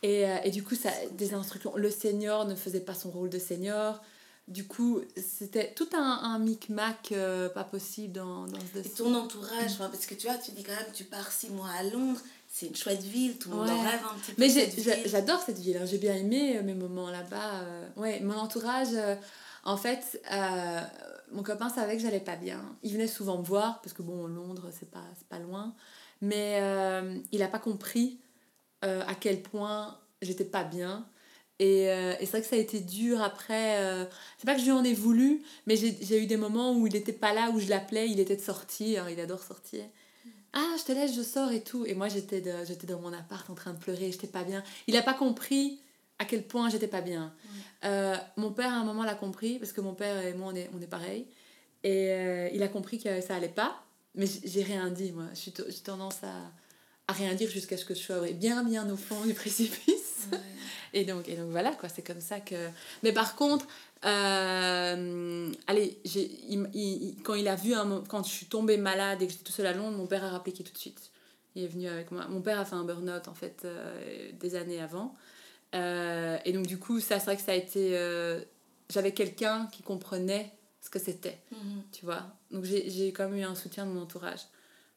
et, euh, et du coup, ça, des instructions. Le senior ne faisait pas son rôle de senior. Du coup, c'était tout un, un micmac euh, pas possible dans, dans ce Et dossier. ton entourage, parce que tu vois, tu dis quand même, tu pars six mois à Londres, c'est une chouette ville, tout le monde en rêve un petit peu. Mais cette ville. j'adore cette ville. hein. J'ai bien aimé mes moments là-bas. euh. Ouais, mon entourage, euh, en fait, mon copain savait que j'allais pas bien. Il venait souvent me voir, parce que bon, Londres, c'est pas, pas loin. Mais euh, il a pas compris euh, à quel point j'étais pas bien. Et, euh, et c'est vrai que ça a été dur après. c'est pas que je lui en ai voulu, mais j'ai eu des moments où il était pas là, où je l'appelais, il était de sortie, hein, il adore sortir. Ah, je te laisse, je sors et tout. Et moi, j'étais j'étais dans mon appart en train de pleurer, j'étais pas bien. Il a pas compris à quel point j'étais pas bien. Euh, mon père, à un moment, l'a compris, parce que mon père et moi, on est, on est pareil. Et euh, il a compris que ça allait pas, mais j'ai rien dit, moi. J'ai tendance à, à rien dire jusqu'à ce que je sois bien, bien au fond du précipice. Ouais. Et donc, et donc voilà, quoi, c'est comme ça que... Mais par contre, euh, allez, j'ai, il, il- quand il a vu, un, quand je suis tombée malade et que j'étais tout seul à Londres, mon père a rappliqué tout de suite. Il est venu avec moi. Mon père a fait un burn-out, en fait, des années avant. Euh, et donc, du coup, ça, c'est vrai que ça a été... euh, j'avais quelqu'un qui comprenait ce que c'était, Mhm. tu vois. Donc, j'ai, quand même eu un soutien de mon entourage.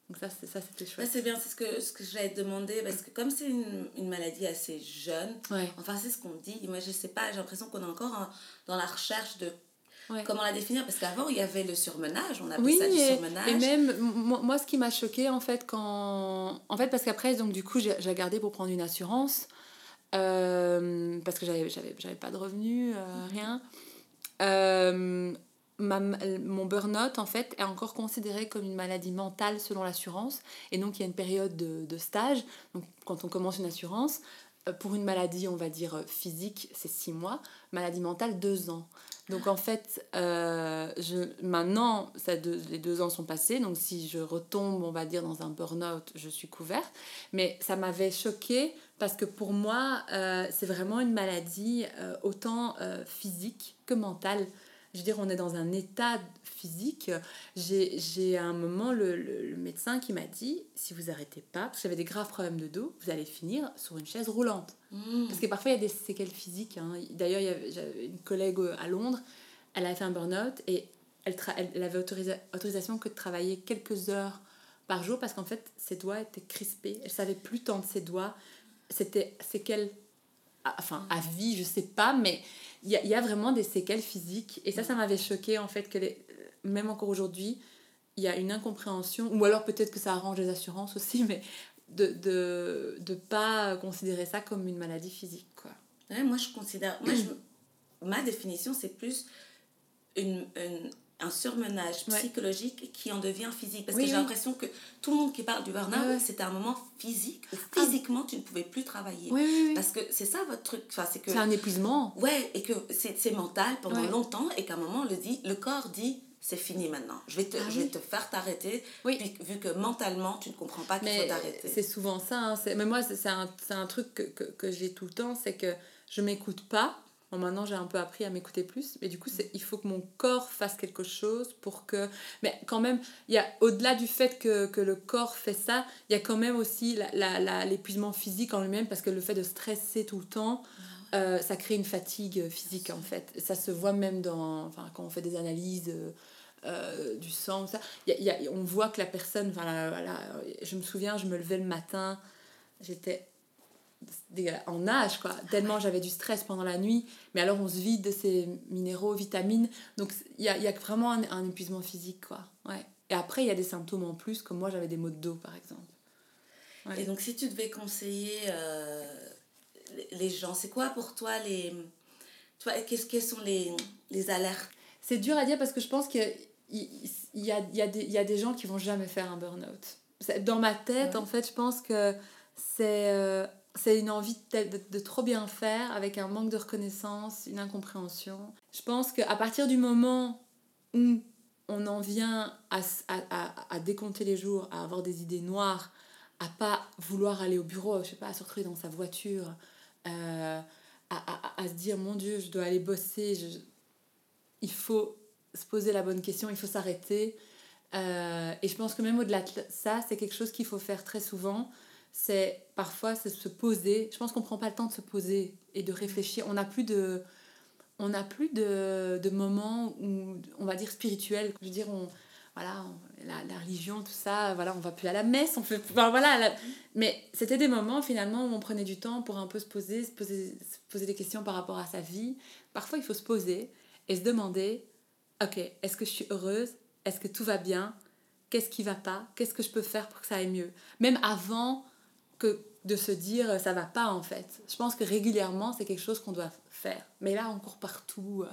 Donc ça, c'était chouette. c'est bien, c'est ce que, ce que j'allais te demander, parce que comme c'est une, une maladie assez jeune, Ouais. enfin c'est ce qu'on dit, moi je sais pas, j'ai l'impression qu'on est encore en- dans la recherche de Ouais. comment la définir, parce qu'avant il y avait le surmenage, on appelait Oui, ça du et, surmenage. et même, moi, moi, ce qui m'a choqué en fait, quand. En fait, parce qu'après, donc du coup, j'ai j'ai gardé pour prendre une assurance, euh, parce que j'avais j'avais pas de revenus, euh, rien. Euh, ma, mon burn-out, en fait, est encore considéré comme une maladie mentale selon l'assurance. Et donc, il y a une période de, de stage. Donc, quand on commence une assurance, pour une maladie, on va dire physique, c'est six mois. Maladie mentale, deux ans. Donc, en fait, je, maintenant, ça les deux ans sont passés. Donc, si je retombe, on va dire, dans un burn-out, je suis couverte. Mais ça m'avait choqué parce que pour moi, euh, c'est vraiment une maladie euh, autant euh, physique que mentale. Je veux dire, on est dans un état physique. J'ai j'ai à un moment le, le- le médecin qui m'a dit si vous arrêtez pas, parce que j'avais des graves problèmes de dos, vous allez finir sur une chaise roulante. Mhm. Parce que parfois, il y a des séquelles physiques. hein. D'ailleurs, il y avait- j'avais une collègue à Londres, elle avait fait un burn-out et elle, tra- elle, elle avait autorisa- autorisation que de travailler quelques heures par jour parce qu'en fait, ses doigts étaient crispés. Elle savait plus tendre ses doigts. C'était séquelles, à- enfin, à vie, je sais pas, mais il y a, y a vraiment des séquelles physiques. Et ça, ça m'avait choqué en fait, que même encore aujourd'hui, il y a une incompréhension, ou alors peut-être que ça arrange les assurances aussi, mais de de, de pas considérer ça comme une maladie physique quoi moi, je considère. Moi, je- ma définition, c'est plus une- un surmenage Ouais. psychologique qui en devient physique. Parce Oui, que j'ai oui. l'impression que tout le monde qui parle du burn-out, Ouais, c'était un moment physique où physiquement, tu ne pouvais plus travailler. Oui. Parce que c'est ça votre truc. Enfin, c'est que. C'est un épuisement. Ouais, et que c'est c'est mental pendant Ouais. longtemps et qu'à un moment, le, dit, le corps dit c'est fini maintenant. Je vais te, Ah je vais te faire t'arrêter, Oui. puis- vu que mentalement, tu ne comprends pas qu'il faut t'arrêter. c'est souvent ça. hein, c'est- Mais moi, c'est c'est un, c'est un truc que, que, que j'ai tout le temps, c'est que je m'écoute pas. Bon, maintenant, j'ai un peu appris à m'écouter plus. Mais du coup, c'est- il faut que mon corps fasse quelque chose pour que... Mais quand même, il y a au-delà du fait que, que le corps fait ça, il y a quand même aussi la- la- la- l'épuisement physique en lui-même parce que le fait de stresser tout le temps, euh, ça crée une fatigue physique en fait. Ça se voit même dans, enfin, quand on fait des analyses euh, euh, du sang, ça. Il y a- y a- on voit que la personne, enfin, la- voilà, je me souviens, je me levais le matin, j'étais en nage quoi tellement j'avais du stress pendant la nuit mais alors on se vide de ces minéraux vitamines donc il y a, y a vraiment un, un épuisement physique quoi ouais et après il y a des symptômes en plus comme moi j'avais des maux de dos par exemple Ouais. Et donc, si tu devais conseiller euh, les- gens, c'est quoi pour toi les. Tu vois, qu'est-ce- sont les, les alertes? C'est dur à dire parce que je pense qu'il il, il y, a, y, a des- y a des gens qui vont jamais faire un burn-out. Dans ma tête, Ouais. en fait, je pense que c'est euh, c'est une envie de, de, trop bien faire avec un manque de reconnaissance, une incompréhension. Je pense qu'à partir du moment où on en vient à, à, à, décompter les jours, à avoir des idées noires, à pas vouloir aller au bureau, je sais pas, à se retrouver dans sa voiture, euh, à, se dire mon Dieu, je dois aller bosser, il faut se poser la bonne question, il faut s'arrêter. Euh, et je pense que même au-delà de ça, c'est quelque chose qu'il faut faire très souvent. C'est parfois c'est se poser. Je pense qu'on prend pas le temps de se poser et de réfléchir. On n'a plus de on n'a plus de, de moments où on va dire spirituels. Je veux dire on voilà la, religion tout ça voilà on va plus à la messe on fait enfin, voilà mais c'était des moments finalement où on prenait du temps pour un peu se poser se poser se poser des questions par rapport à sa vie. Parfois il faut se poser et se demander ok, est-ce que je suis heureuse? Est-ce que tout va bien? Qu'est-ce qui va pas? Qu'est-ce que je peux faire pour que ça aille mieux? Même avant que de se dire euh, ça va pas en fait. Je pense que régulièrement c'est quelque chose qu'on doit faire. Mais là on court partout, euh,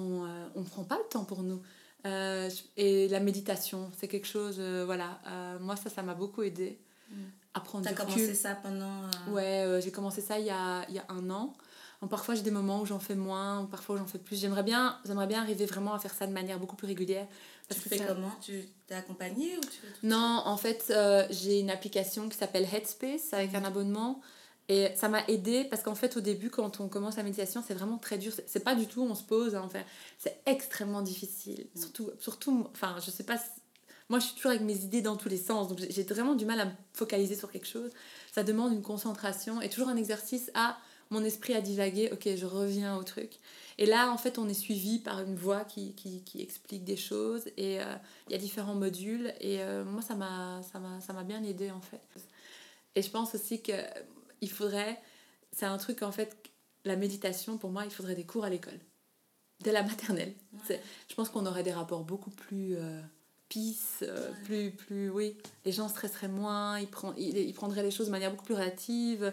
on euh, on prend pas le temps pour nous. Euh, et la méditation, c'est quelque chose, euh, voilà, euh, moi ça, ça m'a beaucoup aidé à prendre T'as commencé ça pendant. euh, Ouais, euh, j'ai commencé ça il y a, il y a un an. Donc, parfois j'ai des moments où j'en fais moins, parfois j'en fais plus. J'aimerais bien, j'aimerais bien arriver vraiment à faire ça de manière beaucoup plus régulière. Tu que fais ça- comment? Tu t'es accompagnée ou tu Non, en fait, euh, j'ai une application qui s'appelle Headspace avec un abonnement. Et ça m'a aidé parce qu'en fait, au début, quand on commence la méditation, c'est vraiment très dur. C'est- pas du tout, on se pose. hein, enfin, c'est extrêmement difficile. Surtout, surtout, enfin, je sais pas. Moi, je suis toujours avec mes idées dans tous les sens. Donc, j'ai vraiment du mal à me focaliser sur quelque chose. Ça demande une concentration et toujours un exercice à mon esprit a divagué. Ok, je reviens au truc. Et là, en fait, on est suivi par une voix qui, qui, qui explique des choses et euh, il y a différents modules. Et euh, moi, ça m'a ça m'a- ça m'a bien aidé, en fait. Et je pense aussi que il faudrait, c'est un truc en fait, la méditation pour moi, il faudrait des cours à l'école, dès la maternelle. Je pense qu'on aurait des rapports beaucoup plus euh, peace, euh, plus, plus, oui, les gens stresseraient moins, ils, prend, ils, ils prendraient les choses de manière beaucoup plus relative.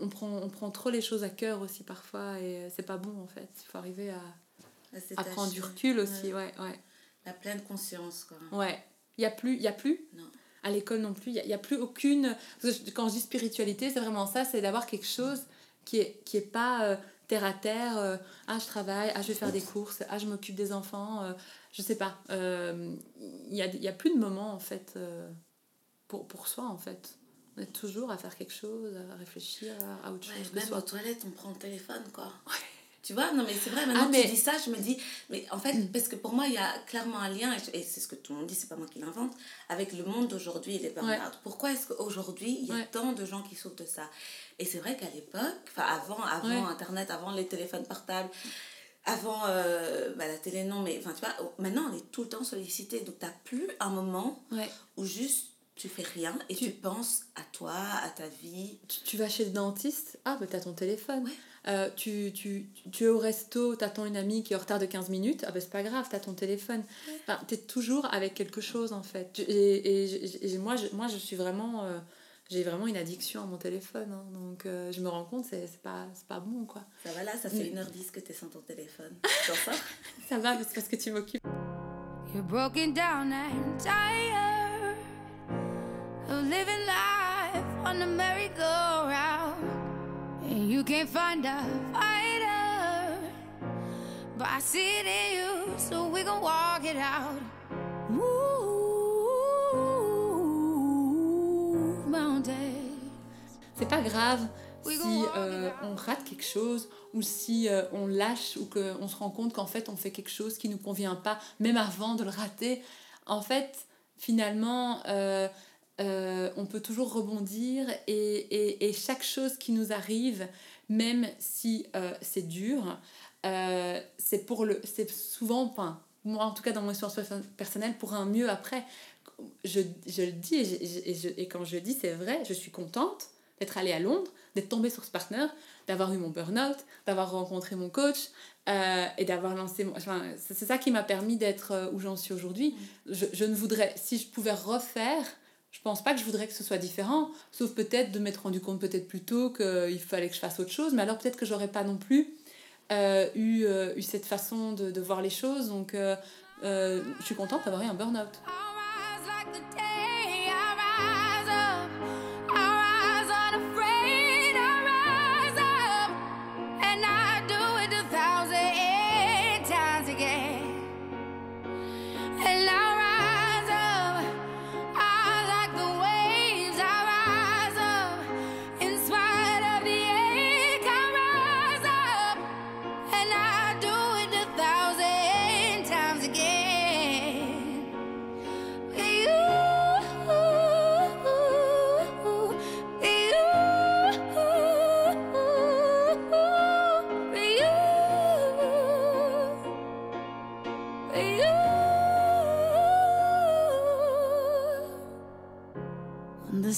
On prend, on prend trop les choses à cœur aussi parfois et euh, c'est pas bon en fait. Il faut arriver à, À prendre du recul aussi, ouais, ouais. La pleine conscience, quoi. Ouais. Il n'y a plus, y a plus Non. à l'école non plus, il n'y a, a plus aucune... quand je dis spiritualité, c'est vraiment ça, c'est d'avoir quelque chose qui est, qui est pas euh, terre à terre, euh, ah je travaille, ah je vais faire des courses, ah je m'occupe des enfants, euh, je sais pas. Il y, a, y a plus de moments en fait pour, pour soi en fait. On est toujours à faire quelque chose, à réfléchir à autre Ouais, chose même aux toilettes, on prend le téléphone, quoi. Tu vois, non mais c'est vrai, maintenant Ah, mais- tu dis ça, je me dis, mais en fait, parce que pour moi, il y a clairement un lien, et c'est ce que tout le monde dit, c'est pas moi qui l'invente, avec le monde d'aujourd'hui et les burn-out. Ouais. Pourquoi est-ce qu'aujourd'hui, il y a Ouais. tant de gens qui souffrent de ça? Et c'est vrai qu'à l'époque, enfin avant, avant Ouais. Internet, avant les téléphones portables, avant euh, bah, la télé, non, mais enfin, tu vois, maintenant on est tout le temps sollicité, donc t'as plus un moment où juste tu fais rien et tu, penses à toi, à ta vie. tu, tu vas chez le dentiste, ah bah t'as ton téléphone. Ouais. Euh, tu, tu, tu es au resto, t'attends une amie qui est en retard de 15 minutes, ah bah c'est pas grave, t'as ton téléphone. Enfin, t'es toujours avec quelque chose en fait. Et, et, et- et moi, je, moi je suis vraiment... euh, j'ai vraiment une addiction à mon téléphone. hein. donc euh, je me rends compte, c'est c'est pas, c'est pas bon quoi. Ça va là, ça fait 1h10 que t'es sans ton téléphone. Sors Ça? Va, c'est parce que tu m'occupes. You're broken down and tired living life on the merry-go-round. And you can't find a fighter, but I see it in you, so we gon' walk it out. Move mountains. C'est pas grave si euh, on rate quelque chose ou si euh, on lâche ou qu'on se rend compte qu'en fait on fait quelque chose qui nous convient pas, même avant de le rater. En fait, finalement, euh, euh, on peut toujours rebondir et, et, et chaque chose qui nous arrive, même si euh, c'est dur, euh, c'est pour le, c'est souvent, enfin, moi en tout cas dans mon histoire perso- personnelle, pour un mieux après. Je, je le dis et, je- et je- et quand je le dis, c'est vrai, je suis contente d'être allée à Londres, d'être tombée sur ce partenaire, d'avoir eu mon burn-out, d'avoir rencontré mon coach euh, et d'avoir lancé mon... Enfin, c'est ça qui m'a permis d'être où j'en suis aujourd'hui. Je, je ne voudrais... Si je pouvais refaire, je pense pas que je voudrais que ce soit différent, sauf peut-être de m'être rendu compte peut-être plus tôt qu'il fallait que je fasse autre chose, mais alors peut-être que j'aurais pas non plus euh, eu, euh, eu cette façon de, de voir les choses. Donc euh, je suis contente d'avoir eu un burn-out.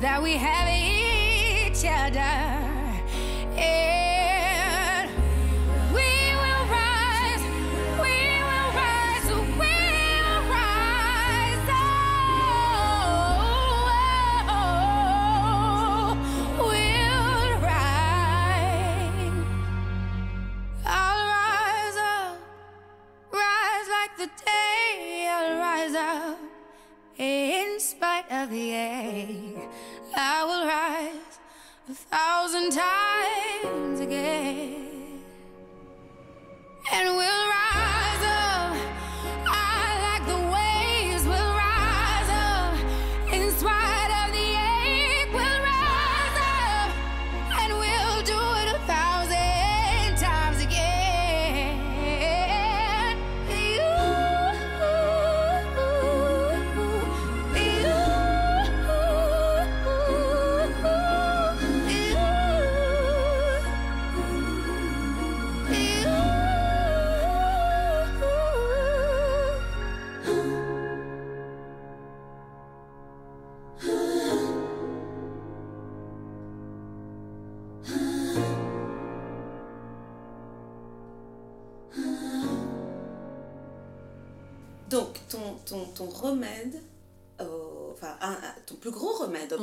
That we have each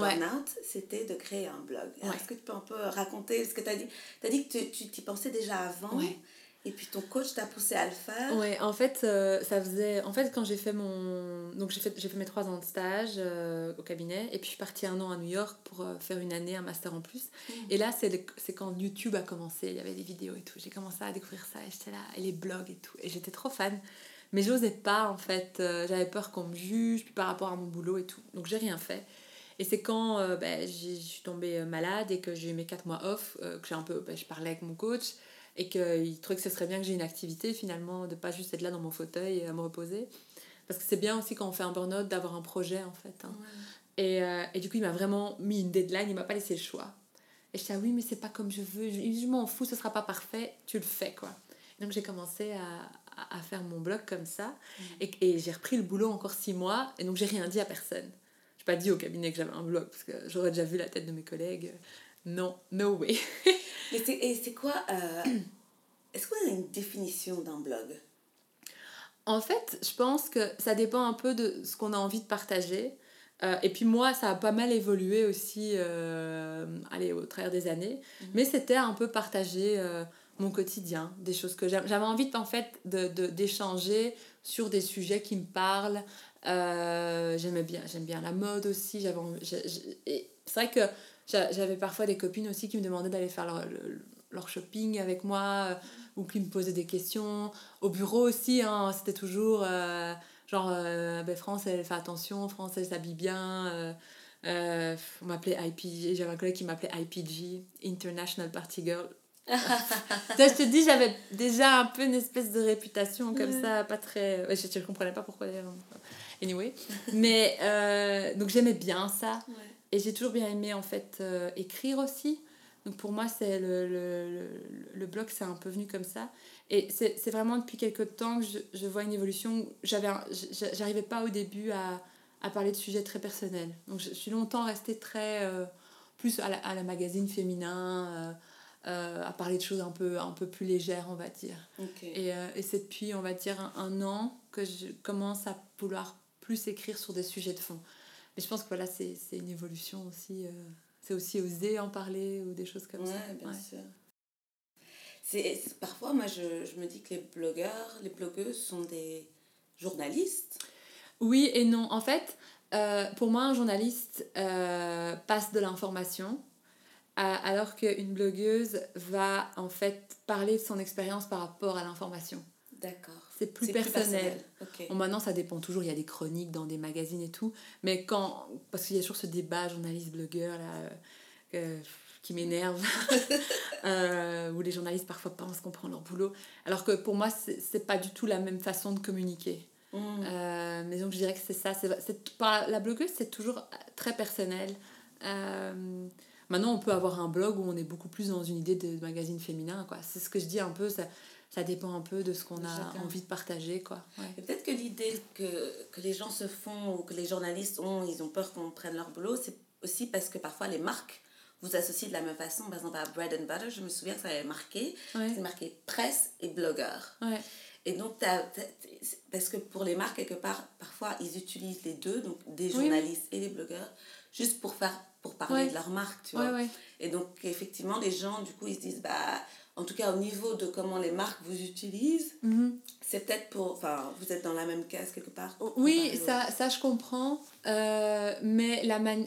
Ouais. burn-out, c'était de créer un blog. Ouais. Est-ce que tu peux un peu raconter ce que tu as dit? Tu as dit que tu- t'y pensais déjà avant. Ouais. Et puis ton coach t'a poussé à le faire. Ouais, en fait, euh, ça faisait. En fait, quand j'ai fait mon. Donc, j'ai fait, j'ai fait mes trois ans de stage euh, au cabinet, et puis je suis partie un an à New York pour euh, faire une année, un master en plus. Et là, c'est le- c'est quand YouTube a commencé, il y avait des vidéos et tout. J'ai commencé à découvrir ça, et j'étais là, et les blogs et tout. Et j'étais trop fan. Mais j'osais pas, en fait. J'avais peur qu'on me juge, puis par rapport à mon boulot et tout. Donc, j'ai rien fait. Et c'est quand euh, j'ai- je suis tombée euh, malade et que j'ai eu mes quatre mois off, euh, que j'ai un peu, ben, je parlais avec mon coach et qu'il trouvait que ce serait bien que j'ai une activité finalement, de pas juste être là dans mon fauteuil et à me reposer. Parce que c'est bien aussi quand on fait un burn-out d'avoir un projet en fait. hein. Et, euh, et du coup, il m'a vraiment mis une deadline, il m'a pas laissé le choix. Et je disais, ah oui, mais c'est pas comme je veux, je, je m'en fous, ce sera pas parfait, tu le fais quoi. Donc j'ai commencé à, à- faire mon blog comme ça. Et, et j'ai repris le boulot encore six mois, et donc j'ai rien dit à personne. Pas dit au cabinet que j'avais un blog, parce que j'aurais déjà vu la tête de mes collègues. Non, no way. Mais c'est- et c'est quoi euh, Est-ce qu'on a une définition d'un blog? En fait, je pense que ça dépend un peu de ce qu'on a envie de partager. Euh, et puis moi, ça a pas mal évolué aussi euh, allez, au travers des années. Mais c'était un peu partager mon quotidien, des choses que j'aime. J'avais envie en fait de, de- d'échanger sur des sujets qui me parlent. Euh, j'aimais bien, j'aime bien la mode aussi. J'avais c'est vrai que j'a- j'avais parfois des copines aussi qui me demandaient d'aller faire leur, le- leur shopping avec moi euh, ou qui me posaient des questions. Au bureau aussi, hein, c'était toujours euh, genre euh, ben, France, elle fait attention, France, elle s'habille bien. on m'appelait IPG, j'avais un collègue qui m'appelait IPG, International Party Girl. Ça, je te dis, j'avais déjà un peu une espèce de réputation comme ça, pas très. ouais, je ne comprenais pas pourquoi d'ailleurs. Anyway. Mais euh, donc j'aimais bien ça. Et j'ai toujours bien aimé en fait euh, écrire aussi. Donc pour moi, c'est le, le, le, le blog, c'est un peu venu comme ça. Et c'est vraiment depuis quelques temps que je, je vois une évolution. J'arrivais pas au début à, à parler de sujets très personnels. Donc je, je suis longtemps restée très. euh, plus à la, à la magazine féminin, euh, à parler de choses un peu, un peu plus légères, on va dire. Et, euh, et c'est depuis, on va dire, un, un an que je commence à vouloir plus écrire sur des sujets de fond. Mais je pense que voilà, c'est une évolution aussi. euh, c'est aussi oser en parler ou des choses comme Ouais, ça. bien Ouais. sûr. C'est, parfois, moi, je, je me dis que les blogueurs, les blogueuses sont des journalistes. Oui et non. En fait, euh, pour moi, un journaliste euh, passe de l'information, alors qu'une blogueuse va en fait parler de son expérience par rapport à l'information. D'accord. C'est plus personnel. Bon, maintenant, ça dépend toujours. Il y a des chroniques dans des magazines et tout. Mais quand. Parce qu'il y a toujours ce débat journaliste-blogueur là, euh, que- qui m'énerve. euh, où les journalistes parfois pensent qu'on prend leur boulot. Alors que pour moi, c'est pas du tout la même façon de communiquer. Mm. Euh, mais donc, je dirais que c'est ça. C'est, par- la blogueuse, c'est toujours très personnel. Euh, maintenant, on peut avoir un blog où on est beaucoup plus dans une idée de magazine féminin. Quoi. C'est ce que je dis un peu. Ça, ça dépend un peu de ce qu'on a chacun. envie de partager. Quoi. Ouais. Peut-être que l'idée que, que les gens se font ou que les journalistes ont, ils ont peur qu'on prenne leur boulot, c'est aussi parce que parfois les marques vous associent de la même façon. Par exemple, à Bread and Butter, je me souviens que ça avait marqué, Ouais. c'est marqué presse et blogueur. Ouais. Et donc, c'est- parce que pour les marques, quelque part, parfois, ils utilisent les deux, donc des Oui, journalistes et des blogueurs, juste pour, faire, pour parler Ouais. de leur marque, tu Ouais, vois. ouais. Et donc, effectivement, les gens, du coup, ils se disent, bah, en tout cas, au niveau de comment les marques vous utilisent, Mhm. c'est peut-être pour. Enfin, vous êtes dans la même case quelque part? Oui, comparé au- ça, ça je comprends, euh, mais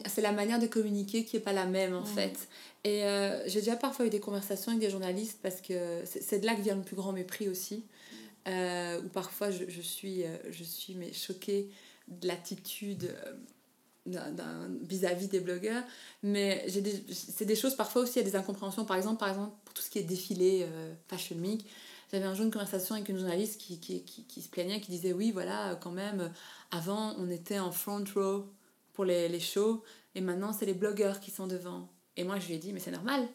c'est la manière de communiquer qui est pas la même en fait. Et euh, j'ai déjà parfois eu des conversations avec des journalistes parce que c'est de là que vient le plus grand mépris aussi. Euh, où parfois je, je suis, euh, je suis mais choquée de l'attitude vis-à-vis des blogueurs. Mais c'est des choses, parfois aussi, il y a des incompréhensions. Par exemple, par exemple pour tout ce qui est défilé euh, Fashion Week, j'avais un jour une conversation avec une journaliste qui, qui, qui, qui se plaignait, qui disait oui, voilà, quand même, euh, avant on était en front row pour les, les shows et maintenant c'est les blogueurs qui sont devant. Et moi je lui ai dit, mais c'est normal.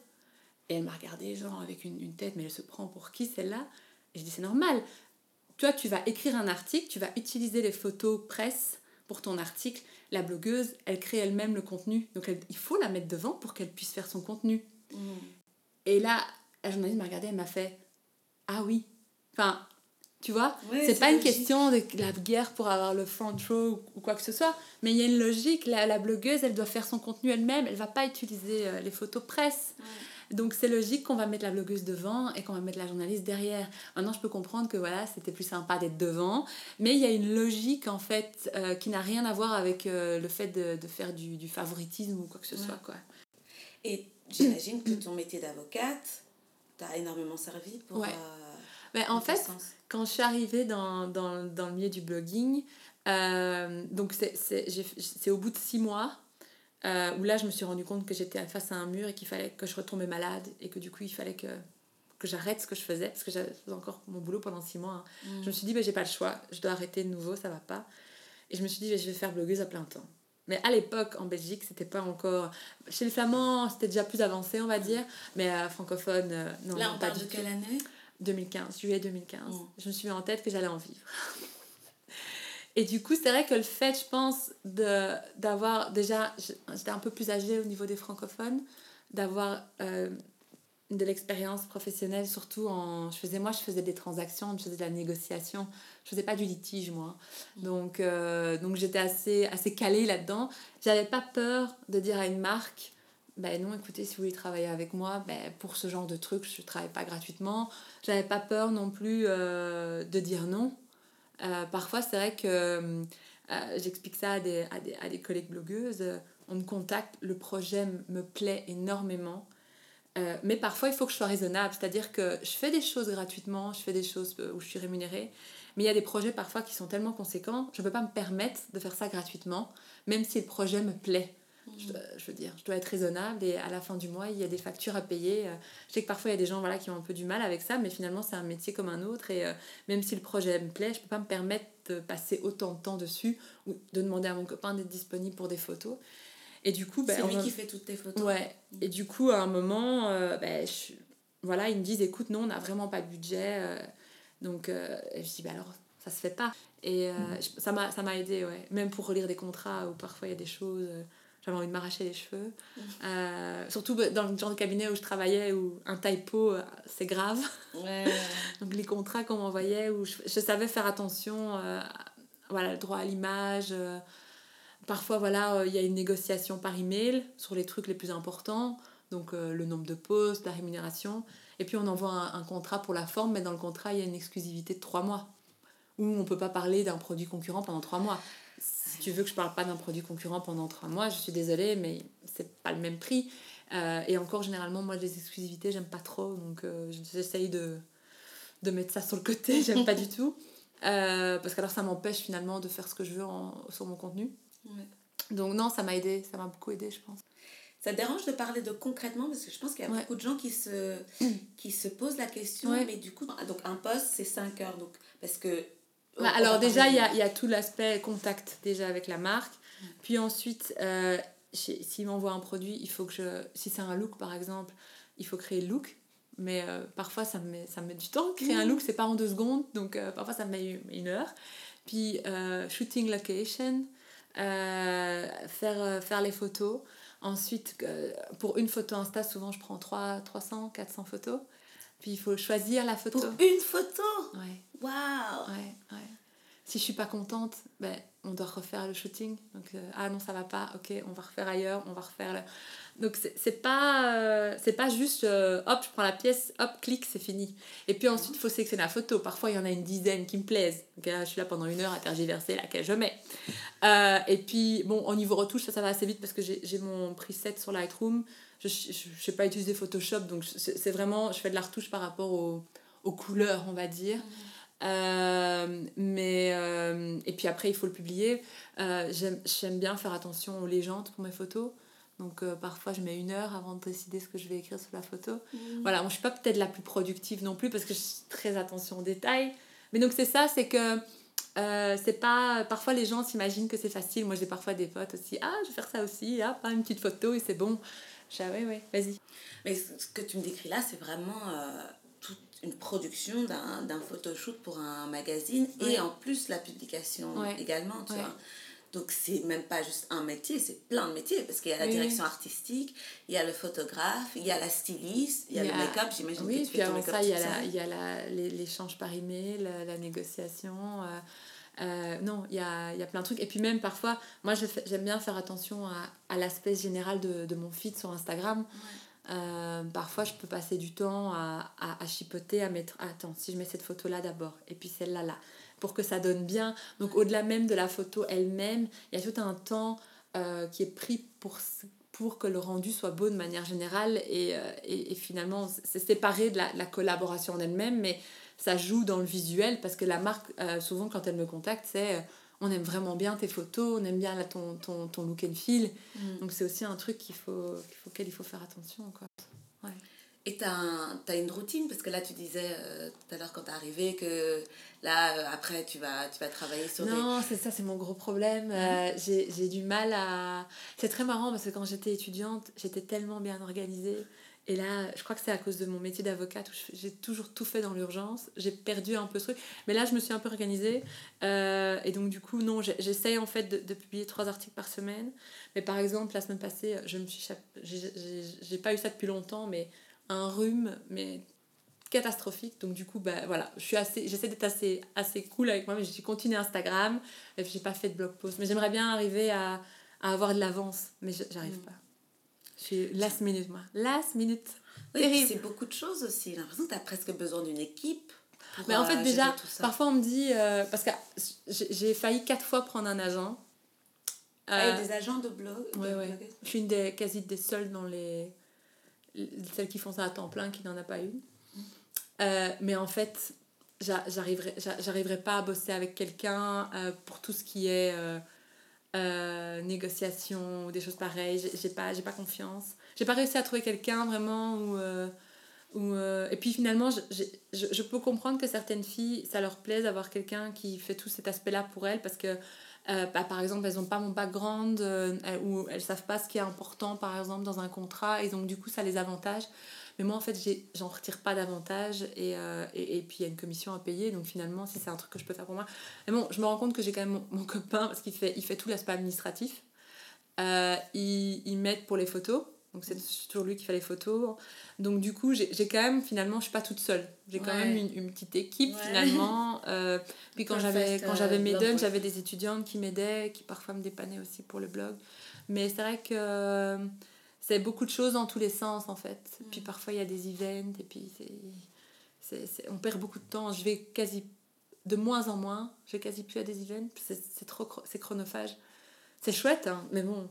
Et elle m'a regardé genre avec une, une tête, mais elle se prend pour qui celle-là? Et je dis, c'est normal. Toi, tu vas écrire un article, tu vas utiliser les photos presse pour ton article. La blogueuse, elle crée elle-même le contenu. Donc elle- il faut la mettre devant pour qu'elle puisse faire son contenu. Mm. Et là, la journaliste m'a regardée, elle m'a fait Ah oui. Enfin, Tu vois C'est pas une logique. question de la guerre pour avoir le front row ou quoi que ce soit, mais il y a une logique. La, la blogueuse, elle doit faire son contenu elle-même, elle va pas utiliser euh, les photos presse. Donc c'est logique qu'on va mettre la blogueuse devant et qu'on va mettre la journaliste derrière. Maintenant, je peux comprendre que voilà, c'était plus sympa d'être devant, mais il y a une logique en fait euh, qui n'a rien à voir avec euh, le fait de, de faire du, du favoritisme ou quoi que ce soit. Quoi. Et j'imagine que ton métier d'avocate t'a énormément servi pour. Ouais. euh, Mais en fait, sens. quand je suis arrivée dans, dans, dans le milieu du blogging, euh, donc c'est au bout de six mois euh, où là je me suis rendu compte que j'étais face à un mur et qu'il fallait que je retombais malade et que du coup il fallait que, que j'arrête ce que je faisais parce que j'avais encore mon boulot pendant six mois. hein. Je me suis dit, bah, j'ai pas le choix, je dois arrêter de nouveau, ça va pas. Et je me suis dit, bah, je vais faire blogueuse à plein temps. Mais à l'époque, en Belgique, c'était pas encore. Chez les Flamands, c'était déjà plus avancé, on va dire. Mais euh, francophone, euh, non, Là, non, on pas parle de du tout. quelle année? 2015, juillet 2015. Mm. Je me suis mis en tête que j'allais en vivre. Et du coup, c'est vrai que le fait, je pense, d'avoir déjà, j'étais un peu plus âgée au niveau des francophones, d'avoir euh, de l'expérience professionnelle, surtout en. Je faisais, moi, je faisais des transactions, je faisais de la négociation, je faisais pas du litige, moi. Donc, euh, donc j'étais assez, assez calée là-dedans. J'avais pas peur de dire à une marque ben non, écoutez, si vous voulez travailler avec moi, ben pour ce genre de trucs, je ne travaille pas gratuitement. J'avais pas peur non plus euh, de dire non. Euh, parfois, c'est vrai que euh, j'explique ça à des, à, des, à des collègues blogueuses. euh, On me contacte, le projet me plaît énormément. Euh, mais parfois, il faut que je sois raisonnable. C'est-à-dire que je fais des choses gratuitement, je fais des choses euh, où je suis rémunérée. Mais il y a des projets parfois qui sont tellement conséquents, je ne peux pas me permettre de faire ça gratuitement, même si le projet me plaît. Je, veux dire, je dois être raisonnable et à la fin du mois, il y a des factures à payer. Euh, Je sais que parfois, il y a des gens voilà, qui ont un peu du mal avec ça, mais finalement, c'est un métier comme un autre. Et euh, même si le projet me plaît, je peux pas me permettre de passer autant de temps dessus ou de demander à mon copain d'être disponible pour des photos. Et du coup, ben, C'est lui qui fait toutes tes photos. Ouais. Et du coup, à un moment, euh, ben, je- voilà, ils me disent écoute, non, on n'a vraiment pas de budget. euh, donc, je dis bah alors, ça se fait pas. Et m'a ça m'a aidé, ouais. Même pour relire des contrats où parfois il y a des choses. J'avais envie de m'arracher les cheveux. Euh, surtout bah, dans le genre de cabinet où je travaillais, où un typo, euh, c'est grave. Ouais. Donc les contrats qu'on m'envoyait, où je, je savais faire attention, euh, voilà, le droit à l'image. euh, parfois, voilà, il y a une négociation par email sur les trucs les plus importants, donc le nombre de postes, la rémunération. Et puis on envoie un, un contrat pour la forme, mais dans le contrat, il y a une exclusivité de trois mois, où on ne peut pas parler d'un produit concurrent pendant trois mois. Si tu veux que je parle pas d'un produit concurrent pendant trois mois, je suis désolée, mais c'est pas le même prix. Euh, et encore, généralement, moi, les exclusivités, j'aime pas trop, donc euh, j'essaye de, de mettre ça sur le côté, j'aime pas du tout. Euh, parce qu'alors, ça m'empêche finalement de faire ce que je veux en- sur mon contenu. Ouais. Donc, non, ça m'a aidé, ça m'a beaucoup aidé, je pense. Ça te dérange de parler de concrètement? Parce que je pense qu'il y a Ouais. beaucoup de gens qui se, qui se posent la question, Ouais. mais du coup, donc un poste c'est 5 heures. Donc, parce que. Bah, alors déjà, il y y a tout l'aspect contact déjà avec la marque. Puis ensuite, euh, si- s'il m'envoie un produit, il faut que je... Si c'est un look, par exemple, il faut créer le look. Mais euh, parfois, ça me, met, ça me met du temps. Créer un look, c'est pas en deux secondes. Donc, euh, parfois, ça me met une- heure. Puis, shooting location, faire, faire les photos. Ensuite, pour une photo Insta, souvent, je prends 3, 300, 400 photos. Puis, il faut choisir la photo. Pour une photo Ouais. Waouh Ouais, ouais. Si je suis pas contente, ben, on doit refaire le shooting. Donc, euh, ah non, ça va pas, ok, on va refaire ailleurs, on va refaire. Le... Donc, c'est pas, euh, c'est pas juste euh, hop, je prends la pièce, hop, clic, c'est fini. Et puis ensuite, il faut sélectionner la photo. Parfois, il y en a une dizaine qui me plaisent. Donc, là, je suis là pendant une heure à tergiverser laquelle je mets. Et puis, bon, au niveau retouche, ça, ça va assez vite parce que j'ai j'ai mon preset sur Lightroom. Je ne sais pas utiliser Photoshop, donc c'est vraiment, je fais de la retouche par rapport aux, aux couleurs, on va dire. Euh, mais euh, et puis après il faut le publier. Euh, j'aime bien faire attention aux légendes pour mes photos. Donc euh, parfois je mets une heure avant de décider ce que je vais écrire sur la photo. Voilà moi je suis pas peut-être la plus productive non plus parce que je suis très attention aux détails. Mais donc c'est ça c'est que euh, c'est pas parfois les gens s'imaginent que c'est facile. Moi j'ai parfois des potes aussi. Ah je vais faire ça aussi. Ah pas une petite photo et c'est bon je dis, ah ouais ouais vas-y Mais ce que tu me décris là, c'est vraiment euh, toute une production d'un d'un photoshoot pour un magazine Ouais. et en plus la publication Ouais. également, tu Ouais. vois. Donc c'est même pas juste un métier, c'est plein de métiers parce qu'il y a la Oui. direction artistique, il y a le photographe, il y a la styliste, il y a, Il y le make-up, j'imagine Oui, que tu puis fais ton make-up ça, il y a, la, il y a la, les- l'échange par email, la, la négociation. euh, euh, non, il y a, y a plein de trucs. Et puis même parfois, moi j'aime bien faire attention à, à l'aspect général de, de mon feed sur Instagram. Euh, parfois, je peux passer du temps à, à, à chipoter, à mettre attends, si je mets cette photo-là d'abord, et puis celle-là là, pour que ça donne bien. Donc, au-delà même de la photo elle-même, il y a tout un temps euh, qui est pris pour, pour que le rendu soit beau de manière générale. Et, et, et finalement, c'est séparé de la, la collaboration en elle-même, mais ça joue dans le visuel parce que la marque, euh, souvent, quand elle me contacte, c'est. euh, on aime vraiment bien tes photos, on aime bien là, ton, ton, ton look and feel. Mm. Donc c'est aussi un truc qu'il faut, qu'il faut, auquel il faut faire attention. Quoi. Et tu as, une routine? Parce que là tu disais euh, tout à l'heure quand t'es arrivé que là après tu vas, tu vas travailler sur des... Non, c'est ça, c'est mon gros problème. J'ai j'ai du mal à... C'est très marrant parce que quand j'étais étudiante, j'étais tellement bien organisée. Et là, je crois que c'est à cause de mon métier d'avocate où j'ai toujours tout fait dans l'urgence. J'ai perdu un peu ce truc. Mais là, je me suis un peu organisée. Euh, et donc, du coup, non, j'essaye en fait de, de publier trois articles par semaine. Mais par exemple, la semaine passée, je me suis... j'ai- pas eu ça depuis longtemps, mais un rhume, mais catastrophique. Donc, du coup, bah, voilà, je suis assez, j'essaie d'être assez, assez cool avec moi, mais j'ai continué Instagram, et puis j'ai pas fait de blog post. Mais j'aimerais bien arriver à, à avoir de l'avance, mais j'arrive Mm. pas. Je suis last minute, moi. Last minute. Oui, et c'est beaucoup de choses aussi. J'ai l'impression que tu as presque besoin d'une équipe. pour, Mais en euh, fait, gérer déjà, parfois on me dit. euh, parce que j'ai failli quatre fois prendre un agent. Ah, Euh, a des agents de blog. ouais, ouais. Je suis une des quasi des seules dans les. celles qui font ça à temps plein qui n'en a pas une. Euh, mais en fait, j'a- j'arriverai j'a- j'arriverai pas à bosser avec quelqu'un euh, pour tout ce qui est euh, négociation ou des choses pareilles. J'ai- pas, pas confiance. J'ai pas réussi à trouver quelqu'un vraiment où. euh, euh, et puis finalement, je, je, je peux comprendre que certaines filles, ça leur plaise d'avoir quelqu'un qui fait tout cet aspect-là pour elles parce que euh, bah, par exemple, elles n'ont pas mon background euh, ou elles savent pas ce qui est important, par exemple, dans un contrat, et donc du coup, ça les avantage. Mais moi, en fait, j'en retire pas davantage, et, euh, et, et puis il y a une commission à payer, donc finalement, si c'est un truc que je peux faire pour moi. Mais bon, je me rends compte que j'ai quand même mon, mon copain, parce qu'il fait, il fait tout l'aspect administratif. Euh, il, il m'aide pour les photos, donc c'est toujours lui qui fait les photos. Donc du coup, j'ai quand même, finalement, je suis pas toute seule. J'ai quand Ouais. même une, une petite équipe, Ouais. finalement. Euh, puis quand j'avais quand j'avais mes dons, j'avais des étudiantes qui m'aidaient, qui parfois me dépannaient aussi pour le blog. Mais c'est vrai que c'est beaucoup de choses dans tous les sens, en fait. Mm. Puis parfois, il y a des events, et puis c'est... on perd beaucoup de temps. Je vais quasi de moins en moins. Je vais quasi plus à des events. C'est trop c'est chronophage. C'est chouette, hein, mais bon.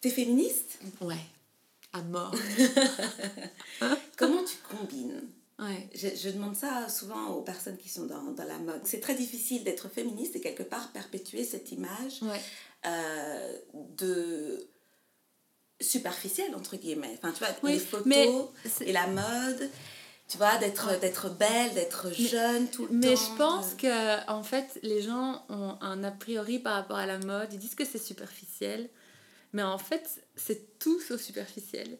T'es féministe? Ouais. À mort. Comment tu combines? Ouais. je, je demande ça souvent aux personnes qui sont dans, dans la mode. C'est très difficile d'être féministe et quelque part perpétuer cette image Ouais. euh, de superficielle entre guillemets. Enfin, tu vois, Oui, les photos mais et la mode, tu vois, d'être d'être belle, d'être jeune tout le Mais temps. je pense de- que en fait, les gens ont un a priori par rapport à la mode. Ils disent que c'est superficiel, mais en fait, c'est tout sauf superficiel.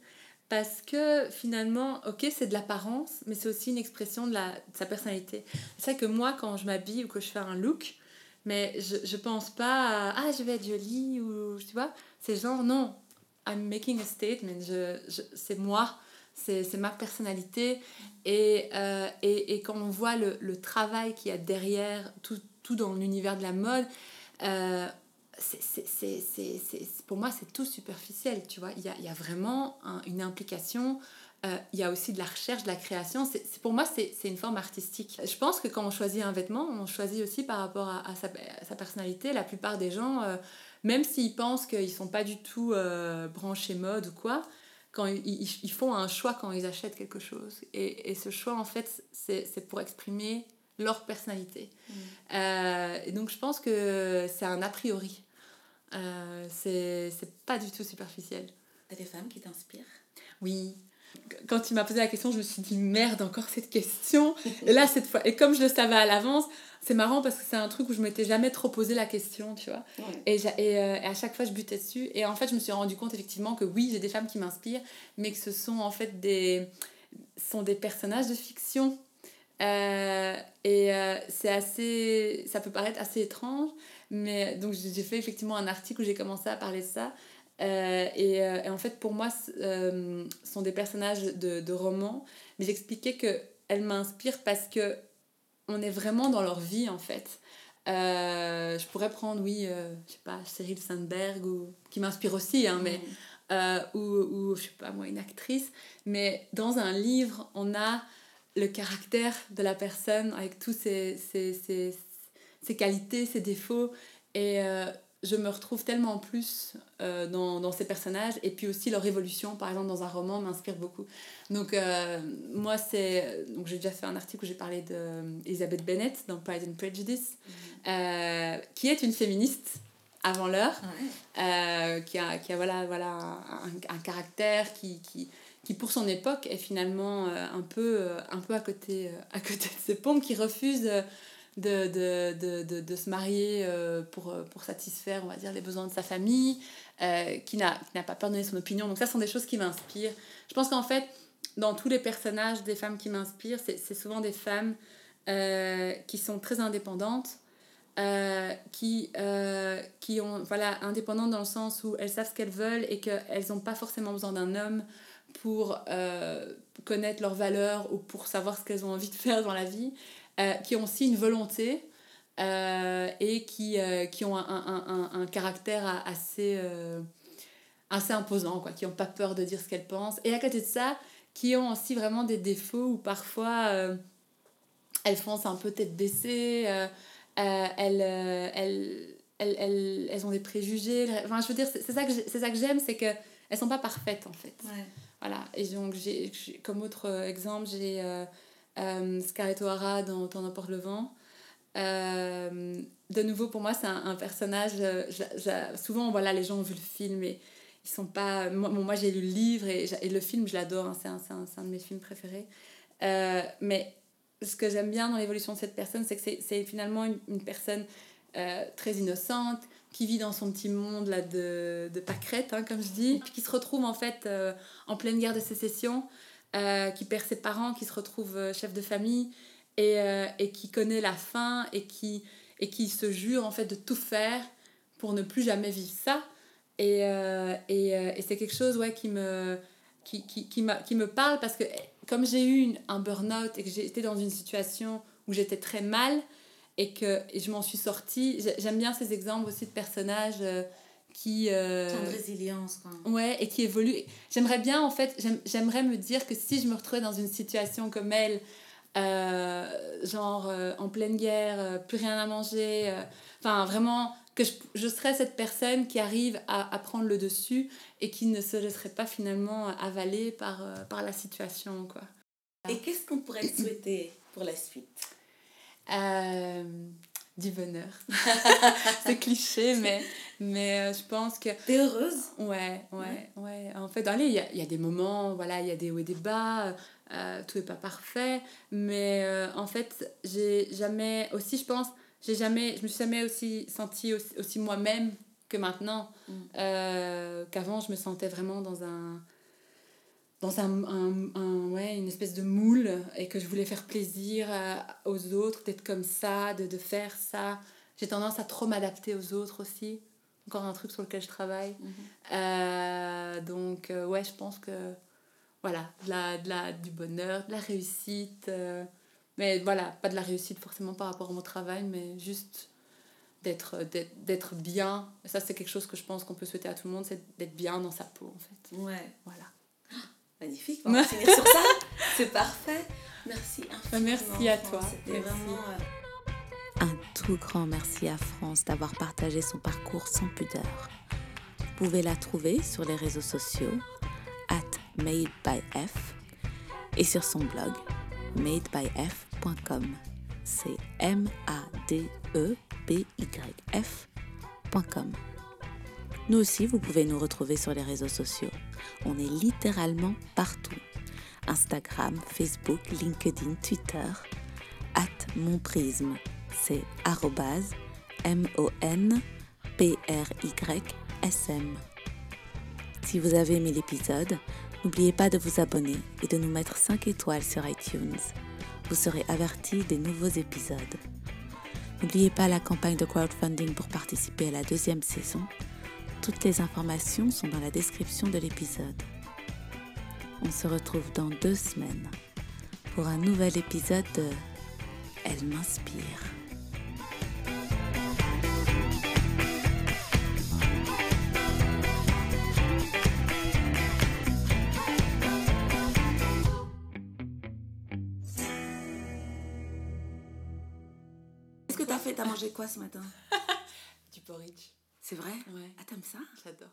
Parce que finalement, ok, c'est de l'apparence, mais c'est aussi une expression de, la, de sa personnalité. C'est vrai que moi, quand je m'habille ou que je fais un look, mais je, je pense pas à ah, je vais être jolie ou tu vois, c'est genre non, I'm making a statement, je, je, c'est moi, c'est, ma personnalité. Et, euh, et, et quand on voit le, le travail qu'il y a derrière, tout, tout dans l'univers de la mode, euh, c'est, pour moi, c'est tout superficiel, tu vois. Il y a, il y a vraiment un- une implication. euh, il y a aussi de la recherche, de la création. C'est, c'est- pour moi, c'est, une forme artistique. Je pense que quand on choisit un vêtement, on choisit aussi par rapport à, à sa, à sa personnalité. La plupart des gens, euh, même s'ils pensent qu'ils sont pas du tout euh, branchés mode ou quoi, quand ils, ils- ils font un choix quand ils achètent quelque chose. Et, et ce choix, en fait, c'est pour exprimer leur personnalité. Euh, et donc, je pense que c'est un a priori. Euh, c'est c'est pas du tout superficiel. T'as des femmes qui t'inspirent? Oui. Quand tu m'as posé la question, je me suis dit merde, encore cette question. Et là, cette fois, et comme je le savais à l'avance, c'est marrant parce que c'est un truc où je m'étais jamais trop posé la question, tu vois. Et, et, euh, et à chaque fois, je butais dessus. Et en fait, je me suis rendu compte effectivement que oui, j'ai des femmes qui m'inspirent, mais que ce sont en fait des, sont des personnages de fiction. Euh, et euh, c'est assez. Ça peut paraître assez étrange, mais donc j'ai j'ai fait effectivement un article où j'ai commencé à parler de ça. Euh, et, euh, et en fait, pour moi, c- euh, ce sont des personnages de, de romans, mais j'expliquais qu'elles m'inspirent parce que on est vraiment dans leur vie en fait. Je pourrais prendre, oui, je sais pas, Cyril Sandberg, ou, qui m'inspire aussi, hein, mais, euh, ou, ou, je sais pas moi, une actrice. Mais dans un livre, on a le caractère de la personne avec tous ses, ses, ses, ses qualités, ses défauts. Et euh, je me retrouve tellement plus euh, dans, dans ces personnages. Et puis aussi leur évolution, par exemple, dans un roman, m'inspire beaucoup. Donc, euh, moi, c'est. Donc, j'ai déjà fait un article où j'ai parlé d'Elizabeth Bennett dans Pride and Prejudice, euh, qui est une féministe avant l'heure Ouais. euh, qui a, qui a voilà, voilà, un, un caractère qui, qui, qui, pour son époque, est finalement euh, un, peu, euh, un peu à côté, euh, à côté de ses pompes, qui refuse euh, de, de, de, de, se marier euh, pour, euh, pour satisfaire, on va dire, les besoins de sa famille, euh, qui n'a pas peur de donner son opinion. Donc ça, ce sont des choses qui m'inspirent. Je pense qu'en fait, dans tous les personnages des femmes qui m'inspirent, c'est souvent des femmes qui sont très indépendantes, qui, qui ont, voilà, indépendantes dans le sens où elles savent ce qu'elles veulent et qu'elles n'ont pas forcément besoin d'un homme pour connaître leurs valeurs ou pour savoir ce qu'elles ont envie de faire dans la vie, euh, qui ont aussi une volonté euh, et qui, euh, qui ont un, un, un, un caractère a- assez, assez imposant, quoi, qui n'ont pas peur de dire ce qu'elles pensent. Et à côté de ça, qui ont aussi vraiment des défauts où parfois elles foncent un peu tête baissée, elles, elles, elles, elles, elles ont des préjugés. Enfin, je veux dire, c'est ça que j'aime, c'est qu'elles ne sont pas parfaites en fait. Ouais. Voilà. Et donc, j'ai, comme autre exemple, j'ai Scarlett O'Hara dans T'en emporte le vent. Euh, de nouveau, pour moi, c'est un, personnage. euh, souvent, voilà, les gens ont vu le film et ils sont pas. Moi, j'ai lu le livre et, le film, je l'adore. hein, c'est, un, un, un de mes films préférés. Euh, mais ce que j'aime bien dans l'évolution de cette personne, c'est que c'est, finalement une, personne euh, très innocente qui vit dans son petit monde là de, de pâquerette, hein, comme je dis, puis qui se retrouve en fait euh, en pleine guerre de sécession, euh, qui perd ses parents, qui se retrouve euh, chef de famille et, euh, et qui connaît la faim et qui, et qui se jure en fait de tout faire pour ne plus jamais vivre ça. Et, et, et c'est quelque chose ouais, qui, me, qui, qui, qui, qui me parle parce que comme j'ai eu un burn-out et que j'étais dans une situation où j'étais très mal et que je m'en suis sortie, j'ai- j'aime bien ces exemples aussi de personnages qui... euh, Plein de résilience, quoi. Ouais, et qui évolue. J'aimerais bien, en fait, j'aime- j'aimerais me dire que si je me retrouvais dans une situation comme elle, euh, genre euh, en pleine guerre, euh, plus rien à manger, euh, enfin vraiment, que je, je serais cette personne qui arrive à, à prendre le dessus et qui ne se laisserait pas finalement avaler par, euh, par la situation, quoi. Et qu'est-ce qu'on pourrait te souhaiter pour la suite? Euh, du bonheur. C'est cliché, mais, mais euh, je pense que T'es heureuse? Ouais, ouais, ouais. En fait, allez, il y a, il y a des moments, voilà, il y a des hauts et des bas, euh, tout n'est pas parfait, mais euh, en fait, j'ai jamais, aussi, je pense, j'ai jamais, je me suis jamais aussi sentie aussi, aussi moi-même que maintenant, Mm. Euh, qu'avant, je me sentais vraiment dans un dans un, un, un- ouais, une espèce de moule et que je voulais faire plaisir euh, aux autres, d'être comme ça, de, de faire ça. J'ai tendance à trop m'adapter aux autres aussi. Encore un truc sur lequel je travaille. Euh, donc, euh, ouais, je pense que, voilà, de la, de la, du bonheur, de la réussite. euh, mais voilà, pas de la réussite forcément par rapport à mon travail, mais juste d'être d'être bien. Ça, c'est quelque chose que je pense qu'on peut souhaiter à tout le monde, c'est d'être bien dans sa peau, en fait. Ouais. Voilà. Magnifique, on va finir sur ça. C'est parfait. Merci infiniment. merci à toi. C'était vraiment... euh, Un tout grand merci à France d'avoir partagé son parcours sans pudeur. Vous pouvez la trouver sur les réseaux sociaux at madebyf et sur son blog madebyf.com. C'est E M-A-D-E-B-Y-F.com. Nous aussi, vous pouvez nous retrouver sur les réseaux sociaux. On est littéralement partout. Instagram, Facebook, LinkedIn, Twitter. At mon prisme, c'est M-O-N-P-R-Y-S-M. Si vous avez aimé l'épisode, n'oubliez pas de vous abonner et de nous mettre 5 étoiles sur iTunes. vous serez averti des nouveaux épisodes. N'oubliez pas la campagne de crowdfunding pour participer à la deuxième saison. Toutes les informations sont dans la description de l'épisode. On se retrouve dans deux semaines pour un nouvel épisode de Elle m'inspire. Qu'est-ce que t'as fait? T'as mangé quoi ce matin? Du porridge. C'est vrai? Ouais. Ah, t'aimes ça? J'adore.